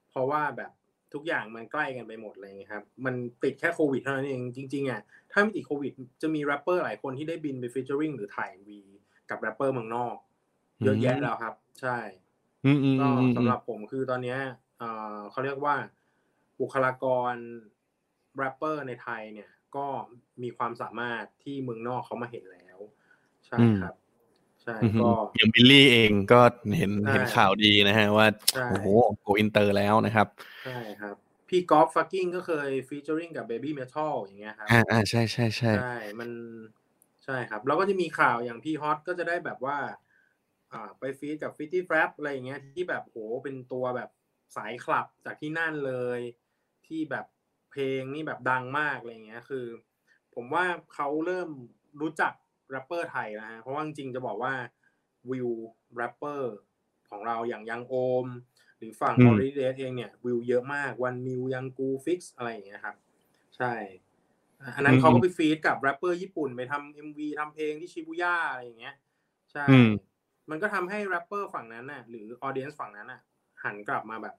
เพราะว่าแบบทุกอย่างมันใกล้กันไปหมดเลยไงครับ มันติดแค่โควิดเท่านั้นเองจริงๆอะถ้าไม่ติดโควิด จะมีแรปเปอร์หลายคนที่ได้บินไป featuring หรือถ่าย MV กับแรปเปอร์เมืองนอก เยอะแยะแล้วครับ ใช่อืมอืมก็อืมสำหรับผมคือตอนเนี้ยเอ่อเขาเรียกว่าบุคลากรแรปเปอร์ในไทยเนี่ย ก็มีความสามารถที่เมืองนอกเขามาเห็นแล้ว ใช่ครับ ใช่อืมก็อย่างมิลลิเองก็เห็นใช่เห็นข่าวดีนะฮะว่าใช่โอ้โห go inter แล้วนะครับ ใช่ครับ พี่กอล์ฟฟักกลิ้งก็เคย featuring กับ Baby Metal อย่างเงี้ยครับอ่าอ่าใช่ใช่ใช่ใช่มันใช่ครับ แล้วก็จะมีข่าวอย่างพี่ฮอตก็จะได้แบบว่า อ่า ไป feat กับ Fetty Wap อะไรอย่างเงี้ยที่แบบโหเป็นตัวแบบสายคลับจากที่นั่นเลย ที่แบบ เพลงนี่แบบดังมากอะไรเงี้ย คือ ผมว่าเขาเริ่มรู้จักแรปเปอร์ไทยแล้วฮะเพราะว่าจริงๆจะบอกว่าวิวแรปเปอร์ของเราอย่าง YOUNGOHM หรือฝั่งอือมอริเดสเองเนี่ยวิวเยอะมากวันมิวยังกูฟิกซ์อะไรอย่างเงี้ยครับ ใช่ อันนั้นเขาก็ไป feat กับแรปเปอร์ญี่ปุ่นไปทำ MV ทำเพลงที่ชิบูย่าอะไรอย่างเงี้ย ใช่อืมมันก็ทำให้แรปเปอร์ฝั่งนั้นน่ะหรือ audience ฝั่งนั้นน่ะหันกลับมาแบบ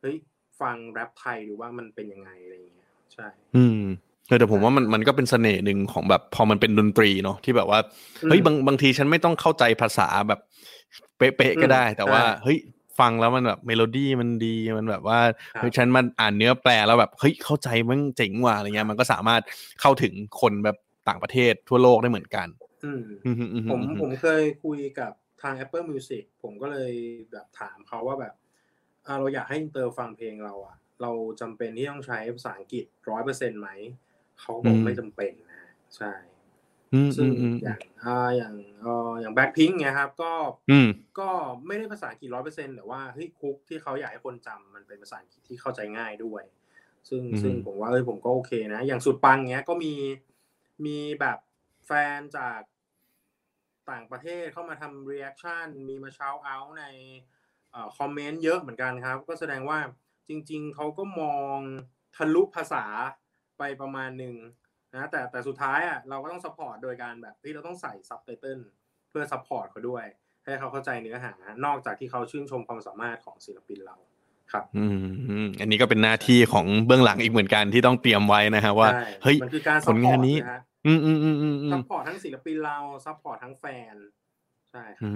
เฮ้ย ฟังแรปไทยดูว่ามันเป็นยังไงอะไรอย่างเงี้ยใช่ อืมเออแต่ผมว่ามันมันก็เป็นเสน่ห์หนึ่งของแบบพอมันเป็นดนตรีเนาะที่แบบว่าอืมเฮ้ยบางบางทีฉันไม่ต้องเข้าใจภาษาแบบเป๊ะๆก็ได้ แต่ว่าใช่เฮ้ยฟังแล้วมันแบบเมโลดี้มันดีมันแบบว่าครับเฮ้ยฉันมันอ่านเนื้อแปลแล้วแบบเฮ้ยเข้าใจมันเจ๋งว่ะอะไรเงี้ยมันก็สามารถเข้าถึงคนแบบต่างประเทศทั่วโลกได้เหมือนกันอืมอืมอืมผมอืผมเคยคุยกับทาง Apple Music ผมก็เลยแบบถามเขาว่าแบบอ่า เราอยากให้อินเตอร์ฟังเพลงเราอะเราจำเป็นที่ต้องใช้ภาษาอังกฤษร้อยเปอร์เซ็นต์ไหม เขาบอกไม่จำเป็นนะใช่อืมซึ่อืงมอืมอย่างอ่าอย่างเอ่ออย่างแบ็คพิงค์เนี่ยครับ ก็อืมก็ไม่ได้ภาษาอังกฤษร้อยเปอร์เซ็นต์แต่ว่าเฮ้ย hook ที่เขาอยากให้คนจำมันเป็นภาษาอังกฤษที่เข้าใจง่ายด้วย ซึ่งอืมซึ่งผมว่าเอ้ยผมก็โอเคนะ อย่างสุดปังเนี้ยก็มีมีแบบแฟนจากต่างประเทศเข้ามาทำ reaction มีมา shout out ในเอ่อ คอมเมนต์เยอะเหมือนกันครับ ก็แสดงว่าจริง ๆเขาก็มองทะลุภาษาไปประมาณหนึ่งนะแต่แต่สุดท้ายอะเราก็ต้อง support โดยการแบบที่เราต้องใส่ซับไตเติลเพื่อ support เขาด้วย ให้เขาเข้าใจเนื้อหา นอกจากที่เขาชื่นชมความสามารถของศิลปินเราครับอืมอืมอันนี้ก็เป็นหน้าที่ของเบื้องหลังอีกเหมือนกันที่ต้องเตรียมไว้นะฮะว่าใช่เฮ้ยมันคือการผซัพลพอร์งานนี้นะฮะอืมอืมอืมอืมอืซัมพพอร์ตทั้งศิลปินเรา support ทั้งแฟน ใช่ครับอื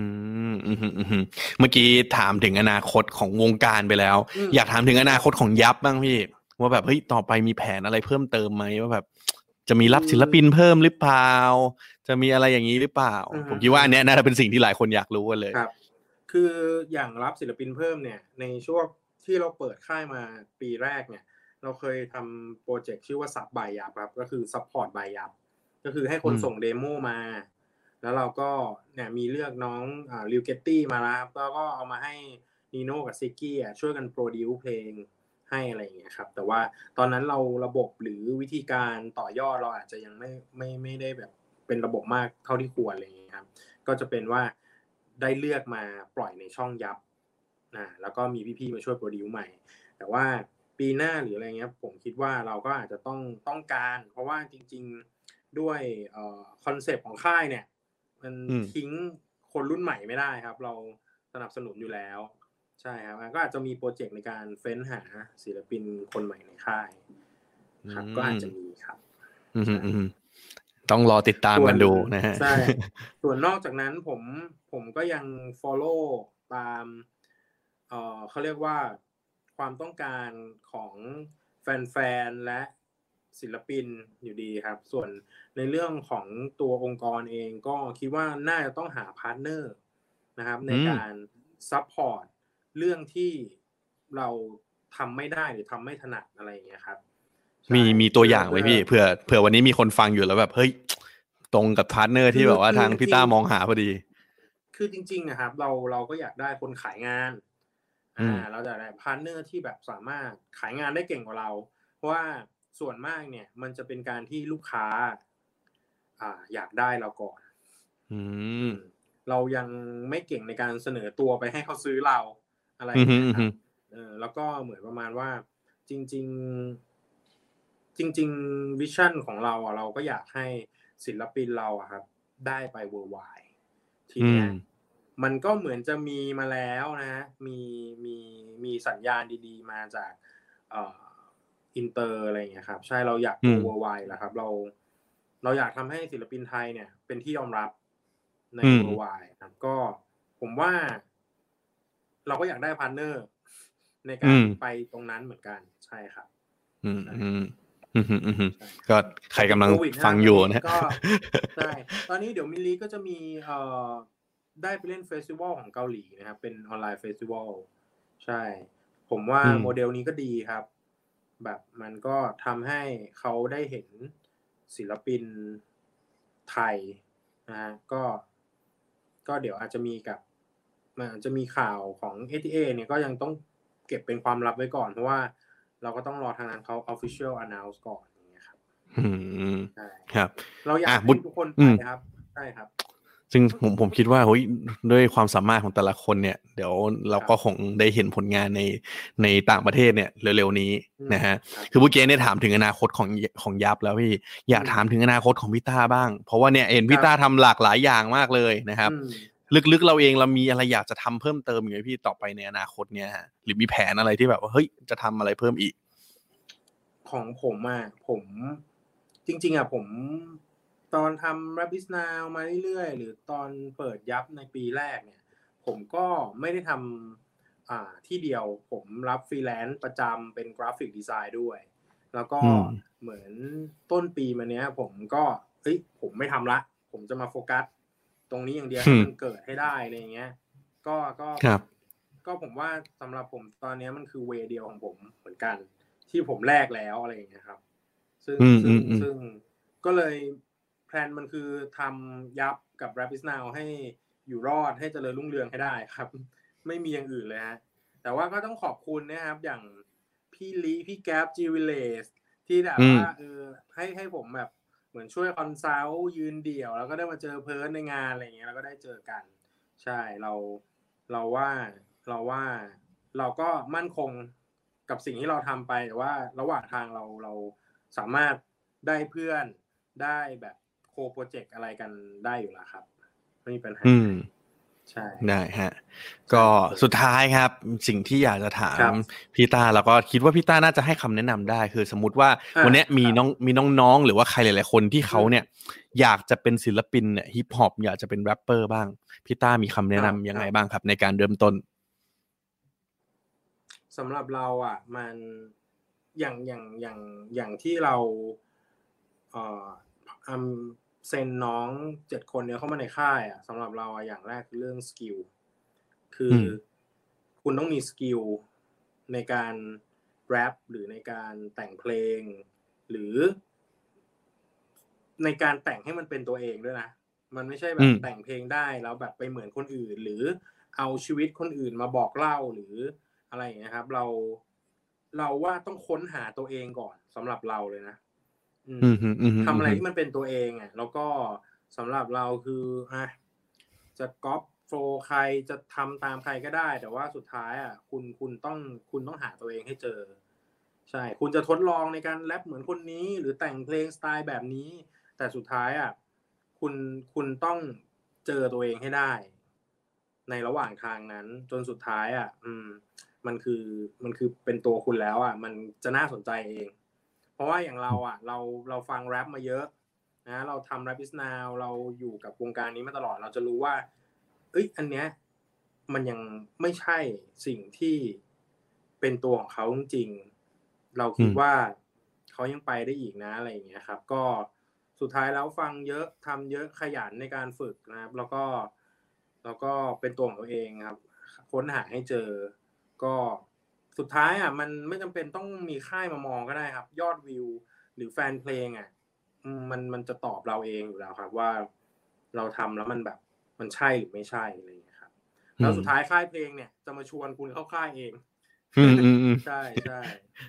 มอืมอืมอืมเมื่อกี้ถามถึงอนาคตของวงการไปแล้วอืมอยากถามถึงอนาคตของ YUPP บ้างพี่ ว่าแบบเฮ้ยต่อไปมีแผนอะไรเพิ่มเติมไหมว่าแบบ จะมีรับศิลปินเพิ่มหรือเปล่า จะมีอะไรอย่างนี้หรือเปล่า ผมคิดว่าอันเนี้ยน่าจะเป็นสิ่งที่หลายคนอยากรู้กันเลยครับ คืออย่างรับศิลปินเพิ่มเนี่ย ในช่วงที่เราเปิดค่ายมาปีแรกเนี่ย เราเคยทำโปรเจกต์ชื่อว่า Supp by YUPP ครับก็คือ support by YUPP ก็คือให้คนอืมส่ง demo มา แล้วเราก็เนี่ยมีเลือกน้องลิวเกตตี้มาแล้วครับแล้วก็เอามาให้นีโน่กับซิกกี้ช่วยกัน produce เพลงให้อะไรอย่างเงี้ยครับแต่ว่าตอนนั้นเราระบบหรือวิธีการต่อยอดเราอาจจะยังไม่ไม่ไม่ได้แบบเป็นระบบมากเท่าที่ควรอะไรอย่างเงี้ยครับก็จะเป็นว่าได้เลือกมาปล่อยในช่อง YUPP นะแล้วก็มีพี่ๆมาช่วย produce ใหม่ แต่ว่าปีหน้าหรืออะไรเงี้ยผมคิดว่าเราก็อาจจะต้องต้องการ เพราะว่าจริง ๆด้วย concept ของค่ายเนี่ย มันอืมทิ้งคนรุ่นใหม่ไม่ได้ครับ เราสนับสนุนอยู่แล้ว ใช่ครับก็อาจจะมีโปรเจกต์ในการเฟ้นหาศิลปินคนใหม่ในค่ายครับ ก็อาจจะมีครับอืมอืมอืมต้องรอติดตามกันดูนะฮะใช่ส่วนนอกจากนั้นผมผมก็ยัง follow ตามเอ่อเขาเรียกว่าความต้องการของแฟนๆ และ ศิลปินอยู่ดีครับ ส่วนในเรื่องของตัวองค์กรเองก็คิดว่าน่าจะต้องหา partner นะครับ ในอืมการ support เรื่องที่เราทำไม่ได้หรือทำไม่ถนัดอะไรอย่างเงี้ยครับใช่มีมีตัวอย่างไหมเพื่พี่เผื่อเผื่อวันนี้มีคนฟังอยู่แล้วแบบเฮ้ยตรงกับ partner ที่แบบว่าทางพี่ต้ามองหาพอดี คือจริงๆนะครับ เราเราก็อยากได้คนขายงานอือ่ามเราจะได้ partner ที่แบบสามารถขายงานได้เก่งกว่าเรา เพราะว่า ส่วนมากเนี่ย มันจะเป็นการที่ลูกค้า อ่า อยากได้เราก่อนอืมเรายังไม่เก่งในการเสนอตัวไปให้เขาซื้อเราอะไรอย่างเงี้ยอือฮึครับเออแล้วก็เหมือนประมาณว่า จริง ๆ จริง ๆ vision ของเราอะเราก็อยากให้ศิลปินเราอะครับ ได้ไป worldwide ทีเนี้ยอืมมันก็เหมือนจะมีมาแล้วนะ มีมีมีสัญญาณดี ๆ มาจาก เอ่อ อินเตอร์อะไรอย่างเงี้ยครับ ใช่เราอยากอืดูมเวอร์ไวแหละครับ เรา เราอยากทำให้ศิลปินไทยเนี่ย เป็นที่ยอมรับในอืม worldwide ครับ ก็ผมว่า เราก็อยากได้ partner ในการไปตรงนั้นเหมือนกันใช่ครับ อืมอืมอืมอืมอืมใช่ก็ใครกำลังโควิดนะฟังอยู่นะก็ใช่ตอนนี้เดี๋ยวมิลลีก็จะมีเอ่อได้ไปเล่น festival ของเกาหลีนะครับ เป็น online festival ใช่ ผมว่าอืมโมเดลนี้ก็ดีครับ แบบมันก็ทำให้เขาได้เห็นศิลปินไทยนะฮะก็ก็เดี๋ยวอาจจะมีกับมันอาจจะมีข่าวของ ATA เนี่ยก็ยังต้องเก็บเป็นความลับไว้ก่อน เพราะว่าเราก็ต้องรอทางนั้นเขา official announce ก่อนอย่างเงี้ยครับอืมใช่ครับ เราอยากอะให้บุญทุกคนอืไปมครับใช่ครับ ซึ่งผมผมคิดว่าเฮ้ยด้วยความสามารถของแต่ละคนเนี่ย เดี๋ยวเราก็คงได้เห็นผลงานในในต่างประเทศเนี่ยเร็วๆนี้อืมนะฮะครับคือเมื่อกี้เนี่ยถามถึงอนาคตของของยับแล้วพี่อยากอืมถามถึงอนาคตของพี่ต้าบ้าง เพราะว่าเนี่ยเห็นพี่ครับต้าทำหลากหลายอย่างมากเลยนะครับอืมลึกๆเราเองเรามีอะไรอยากจะทำเพิ่มเติมอีกไหมพี่ต่อไปในอนาคตเนี่ยฮะหรือมีแผนอะไรที่แบบว่าเฮ้ยจะทำอะไรเพิ่มอีก ของผมอะผม จริง ๆอะผม ตอนทำ Rabbit Now มาเรื่อยๆ หรือตอนเปิด YUPP ในปีแรกเนี่ย ผมก็ไม่ได้ทำอ่าที่เดียวผมรับฟรีแลนซ์ประจำเป็น graphic design ด้วย แล้วก็อืมเหมือนต้นปีมาเนี้ย ผมก็เอ้ยผมไม่ทำละ ผมจะมาโฟกัส ตรงนี้อย่างเดียวให้มันเกิดให้ได้อะไรอย่างเงี้ย ก็ก็ครับก็ผมว่าสำหรับผมตอนเนี้ยมันคือ way เดียวของผมเหมือนกัน ที่ผมแลกแล้วอะไรอย่างเงี้ยครับ ซึ่งอืมซึ่งอืมอืมซึ่งก็เลยแพ ลนมันคือทำยับกับ Rapid Now ให้อยู่รอดให้เจริญรุ่งเรืองให้ได้ครับ ไม่มีอย่างอื่นเลยฮะแต่ว่าก็ต้องขอบคุณนะครับอย่างพี่ลีพี่แก๊ปจีวิเลสที่แบบว่าเออให้ให้ผมแบบเหมือนช่วย consult ยืนเดี่ยว แล้วก็ได้มาเจอเพิร์นในงานอะไรอย่างเงี้ยแล้วก็ได้เจอกัน ใช่เราเราว่าเราว่าเราก็มั่นคงกับสิ่งที่เราทำไปแต่ว่าระหว่างทางเราเราสามารถได้เพื่อนได้แบบ โคโปรเจกต์อะไรกันได้อยู่แล้วครับ ไม่มีปัญหาอืมใช่ได้ฮะ ก็สุดท้ายครับ สิ่งที่อยากจะถาครัมบพี่ต้าแล้วก็คิดว่าพี่ต้าน่าจะให้คำแนะนำได้ คือสมมติว่าอ่าวันเนี้ยมีครับน้องมีน้องๆ หรือว่าใครหลายๆคนที่เขาเนี่ย อยากจะเป็นศิลปินเนี่ยฮิปฮอปอยากจะเป็นแรปเปอร์บ้างพี่ต้ามีคำแนะนำยังไงบ้างครับ ในการเริ่มต้นสำหรับเราอะ มันอย่างอย่างอย่างอย่างที่เราเอ่ออำ sign น้องเจ็ดคนเนี้ยเข้ามาในค่ายอะสำหรับเราอะอย่างแรกคือเรื่อง skill คืออมคุณต้องมี skill ในการแรปหรือในการแต่งเพลง หรือ ในการแต่งให้มันเป็นตัวเองด้วยนะมันไม่ใช่แบอืบมแต่งเพลงได้แล้วแบบไปเหมือนคนอื่น หรือเอาชีวิตคนอื่นมาบอกเล่าหรืออะไรอย่างเงี้ยครับ เราเราว่าต้องค้นหาตัวเองก่อนสำหรับเราเลยนะอืมอืมฮึอืมฮึ ทำอะไรที่มันเป็นตัวเองอะแล้วก็สำหรับเราคืออะจะก๊อปโฟล์ใครจะทำตามใครก็ได้ แต่ว่าสุดท้ายอะคุณคุณต้องคุณต้องหาตัวเองให้เจอ ใช่ คุณจะทดลองในการแรปเหมือนคนนี้ หรือแต่งเพลงสไตล์แบบนี้ แต่สุดท้ายอะคุณคุณต้องเจอตัวเองให้ได้ ในระหว่างทางนั้น จนสุดท้ายอะ อืม มันคือมันคือเป็นตัวคุณแล้ว อะ มันจะน่าสนใจเอง เพราะว่าอย่างเราอะเราเราฟังแรปมาเยอะนะเราทำแรป is now เราอยู่กับวงการนี้มาตลอดเราจะรู้ว่า เอ้ยอันเนี้ยมันยังไม่ใช่สิ่งที่เป็นตัวของเขาจริง เราคิดว่าเขายังไปได้อีกนะอะไรอย่างเงี้ยครับ ก็สุดท้ายแล้วฟังเยอะทำเยอะขยันในการฝึกนะครับ แล้วก็แล้วก็เป็นตัวของตัวเองครับ ค้นหาให้เจอก็ สุดท้ายอะมันไม่จำเป็นต้องมีค่ายมามองก็ได้ครับ ยอดวิว หรือแฟนเพลงอะมันมันจะตอบเราเองอยู่แล้วครับ ว่าเราทำแล้วมันแบบมันใช่หรือไม่ใช่อะไรอย่างเงี้ยครับแล้วสุดท้ายค่ายเพลงเนี่ยจะมาชวนคุณเข้าค่ายเอง อืมอืมอืมใช่ใช่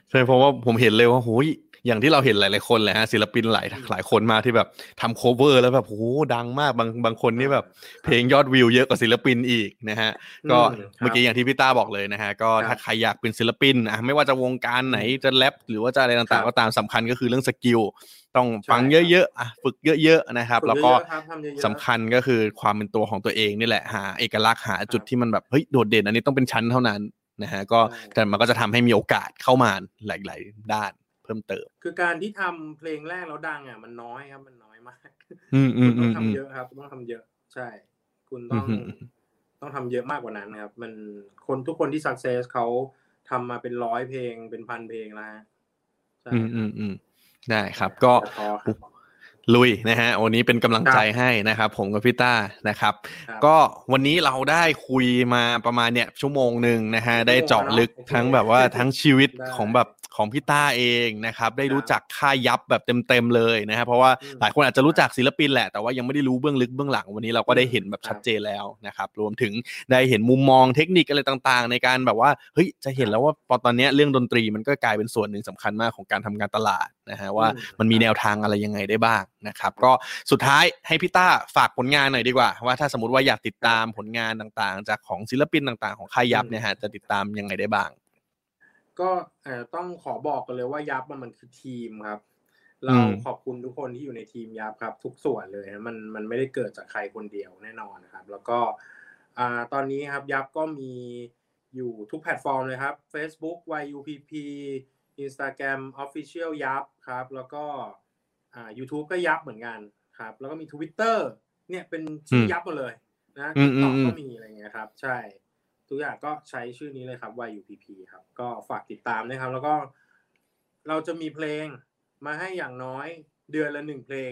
ใช่เพราะว่าผมเห็นเลยว่าโหยอย่างที่เราเห็นหลายๆคนแหละฮะศิลปินหลายอืมหลายคนมากที่แบบทำ cover แล้วแบบโหดังมากบางบางคนนี่แบบ เพลงยอดวิวเยอะกว่าศิลปินอีกนะฮะ ก็อืเมื่อกี้อย่างที่พี่ต้าบอกเลยนะฮะก็ครับถ้าใครอยากเป็นศิลปินอะไม่ว่าจะวงการไหนจะแรปหรือว่าจะอะไรครัต่างบๆก็ตามสำคัญก็คือเรื่อง skill ต้องใช่ฟังเยอะๆอะฝึกเยอะๆนะครับฝึแล้วก็เยอะๆครับทำเยอะๆสำคัญก็คือความเป็นตัวของตัวเองนี่แหละหาเอกลักษณ์หาจุดที่มันแบบเฮ้ยโดดเด่นอันนี้ต้องเป็นชั้นเท่านั้น นะฮะก็ใช่แต่มันก็จะทำให้มีโอกาสเข้ามาหลาย ๆ ด้านเพิ่มเติม คือการที่ทำเพลงแรกแล้วดังอะมันน้อยครับมันน้อยมากอืมอืคุมณอืต้องมอืมทำเยอะครับต้องทำเยอะใช่ คุณต้องอืมต้องทำเยอะมากกว่านั้นครับ มันคนทุกคนที่สักเซสเขาทำมาเป็นร้อยเพลงเป็นพันเพลงแล้วฮะใช่อืมอืมอืมได้ครับ ก็อย่าท้อครับ ลุยนะฮะวันนี้เป็นกำลังใจครับให้นะครับผมกับพี่ต้านะครับครับ ก็วันนี้เราได้คุยมาประมาณเนี่ยชั่วโมงหนึ่งนะฮะชั่วโมงได้เจาะลึกโอเคทั้งแบบว่าทั้งชีวิตได้ของแบบของพี่ต้าเองนะครับ ได้ครับรู้จักค่ายยับแบบเต็มๆเลยนะครับเพราะว่าอืมหลายคนอาจจะรู้จักศิลปินแหละแต่ว่ายังไม่ได้รู้เบื้องลึกเบื้องหลังวันนี้เราก็ได้เห็นแบบครับชัดเจนแล้วนะครับรวมถึงได้เห็นมุมมองเทคนิคอะไรต่างๆ ในการแบบว่าเฮ้ยจะเห็นแล้วว่าพอตอนเนี้ยเรื่องดนตรีมันก็กลายเป็นส่วนหนึ่งสำคัญมากของการทำการตลาด นะฮะว่าอืมมันมีแนวทางอะไรยังไงได้บ้างนะครับ ก็สุดท้ายให้พี่ต้าฝากผลงานหน่อยดีกว่า ว่าถ้าสมมติว่าอยากติดตามผลงานต่างๆ จากของศิลปินต่างๆ ของค่ายยับเนี่ยฮะจะติดตามยังไงได้บ้าง ก็เอ่อต้องขอบอกกันเลยว่ายับมันมันคือทีมครับ เราอืมขอบคุณทุกคนที่อยู่ในทีมยับครับ ทุกส่วนเลยนะมันมันไม่ได้เกิดจากใครคนเดียวแน่นอนนะครับ แล้วก็อ่าตอนนี้ครับยับก็มีอยู่ทุกแพลตฟอร์มเลยครับ Facebook YUPP Instagram Official ยับครับ แล้วก็อ่า YouTube ก็ยับเหมือนกันครับ แล้วก็มี Twitter เนี่ยเป็นชื่อยับหมดเลยนะอืมอืม TikTok อืมก็มีอะไรเงี้ยครับ ใช่ ทุกอย่างก็ใช้ชื่อนี้เลยครับ YUPP ครับ ก็ฝากติดตามนะครับ แล้วก็เราจะมีเพลงมาให้อย่างน้อยเดือนละหนึ่งเพลง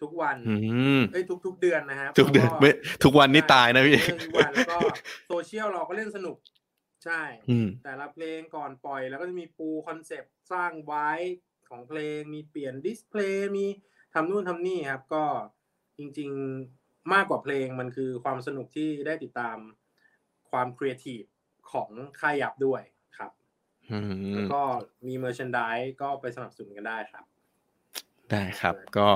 ทุกวันอืมเอ้ยทุกทุกเดือนนะครับทุกเดือนแล้วไม่ทุกวันนี่ตายนะพี่เล่นทุกวันแล้วก็โซเชียลเราก็เล่นสนุก ใช่อืมแต่ละเพลงก่อนปล่อย แล้วก็จะมีปูคอนเซปต์สร้างไว้ของเพลงมีเปลี่ยน display มีทำนู่นทำนี่ครับ ก็จริง ๆมากกว่าเพลงมันคือความสนุกที่ได้ติดตามความครีเอทีฟของค่าย YUPP ด้วยครับอืมแล้วก็มีเมอร์ช n นด s e ก็ไปสนับสนุนกันได้ครับ ได้ครับ ก็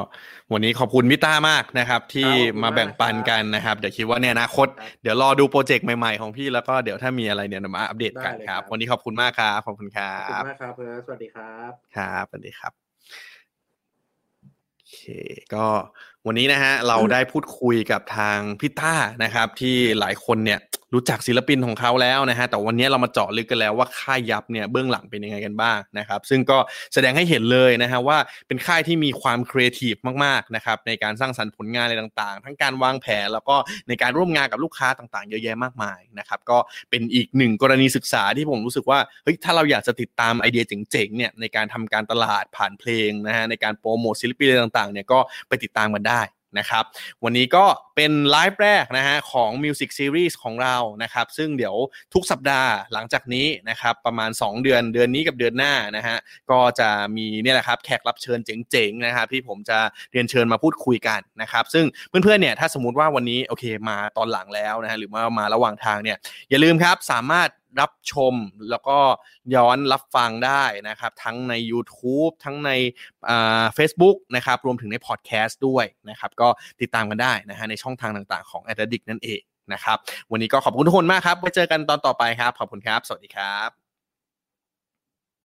วันนี้ขอบคุณพี่ต้ามากนะครับ ที่ครับขอบคุณมาแบ่งปันมากครับกันนะครับ เดี๋ยวคิดว่าในอนาคตครับเดี๋ยวรอดู project ใหม่ๆของพี่แล้วก็เดี๋ยวถ้ามีอะไรเนี่ยเดี๋ยวมาอัปเดตกันได้เลยคครัรับบวันนี้ขอบคุณมากครับขอบคุณครัขอบคุณบมากครับเพื่อนสวัสดีครับครับสวัสดีครับโอเคก็วันนี้นะฮะเราได้พูดคุยกับทางพี่ต้านะครับ ที่หลายคนเนี่ย รู้จักศิลปินของเขาแล้วนะฮะแต่วันนี้เรามาเจาะลึกกันแล้วว่าค่ายยับเนี่ยเบื้องหลังเป็นยังไงกันบ้างนะครับ ซึ่งก็แสดงให้เห็นเลยนะฮะว่าเป็นค่ายที่มีความครีเอทีฟมากๆนะครับในการสร้างสรรค์ผลงานอะไรต่างๆ ทั้งการวางแผนแล้วก็ในการร่วมงานกับลูกค้าต่างๆ เยอะแยะมากมายนะครับก็เป็นอีกหนึ่งกรณีศึกษาที่ผมรู้สึกว่าเฮ้ยถ้าเราอยากจะติดตามไอเดียเจ๋งๆเนี่ยในการทำการตลาดผ่านเพลงนะฮะในการโปรโมทศิลปินอะไรต่างๆเนี่ยก็ไปติดตามกันได้ นะครับ วันนี้ก็เป็นไลฟ์แรกนะฮะของ Music Series ของเรานะครับ ซึ่งเดี๋ยวทุกสัปดาห์หลังจากนี้นะครับ ประมาณ 2 เดือนเดือนนี้กับเดือนหน้านะฮะก็จะมีเนี่ยแหละครับแขกรับเชิญเจ๋งๆนะครับที่ผมจะเรียนเชิญมาพูดคุยกันนะครับ ซึ่งเพื่อนๆเนี่ยถ้าสมมติว่าวันนี้โอเคมาตอนหลังแล้วนะฮะหรือว่ามาระหว่างทางเนี่ยอย่าลืมครับสามารถ รับชมแล้วก็ย้อนรับฟังได้นะครับ ทั้งใน YouTube ทั้งในเฟซบุ๊กนะครับรวมถึงในพอดแคสต์ด้วยนะครับ ก็ติดตามกันได้นะฮะในช่องทางต่างๆของ a d d i c t นั่นเองนะครับ วันนี้ก็ขอบคุณทุกคนมากครับไว้เจอกันตอนต่อไปครับ ขอบคุณครับ สวัสดีครับ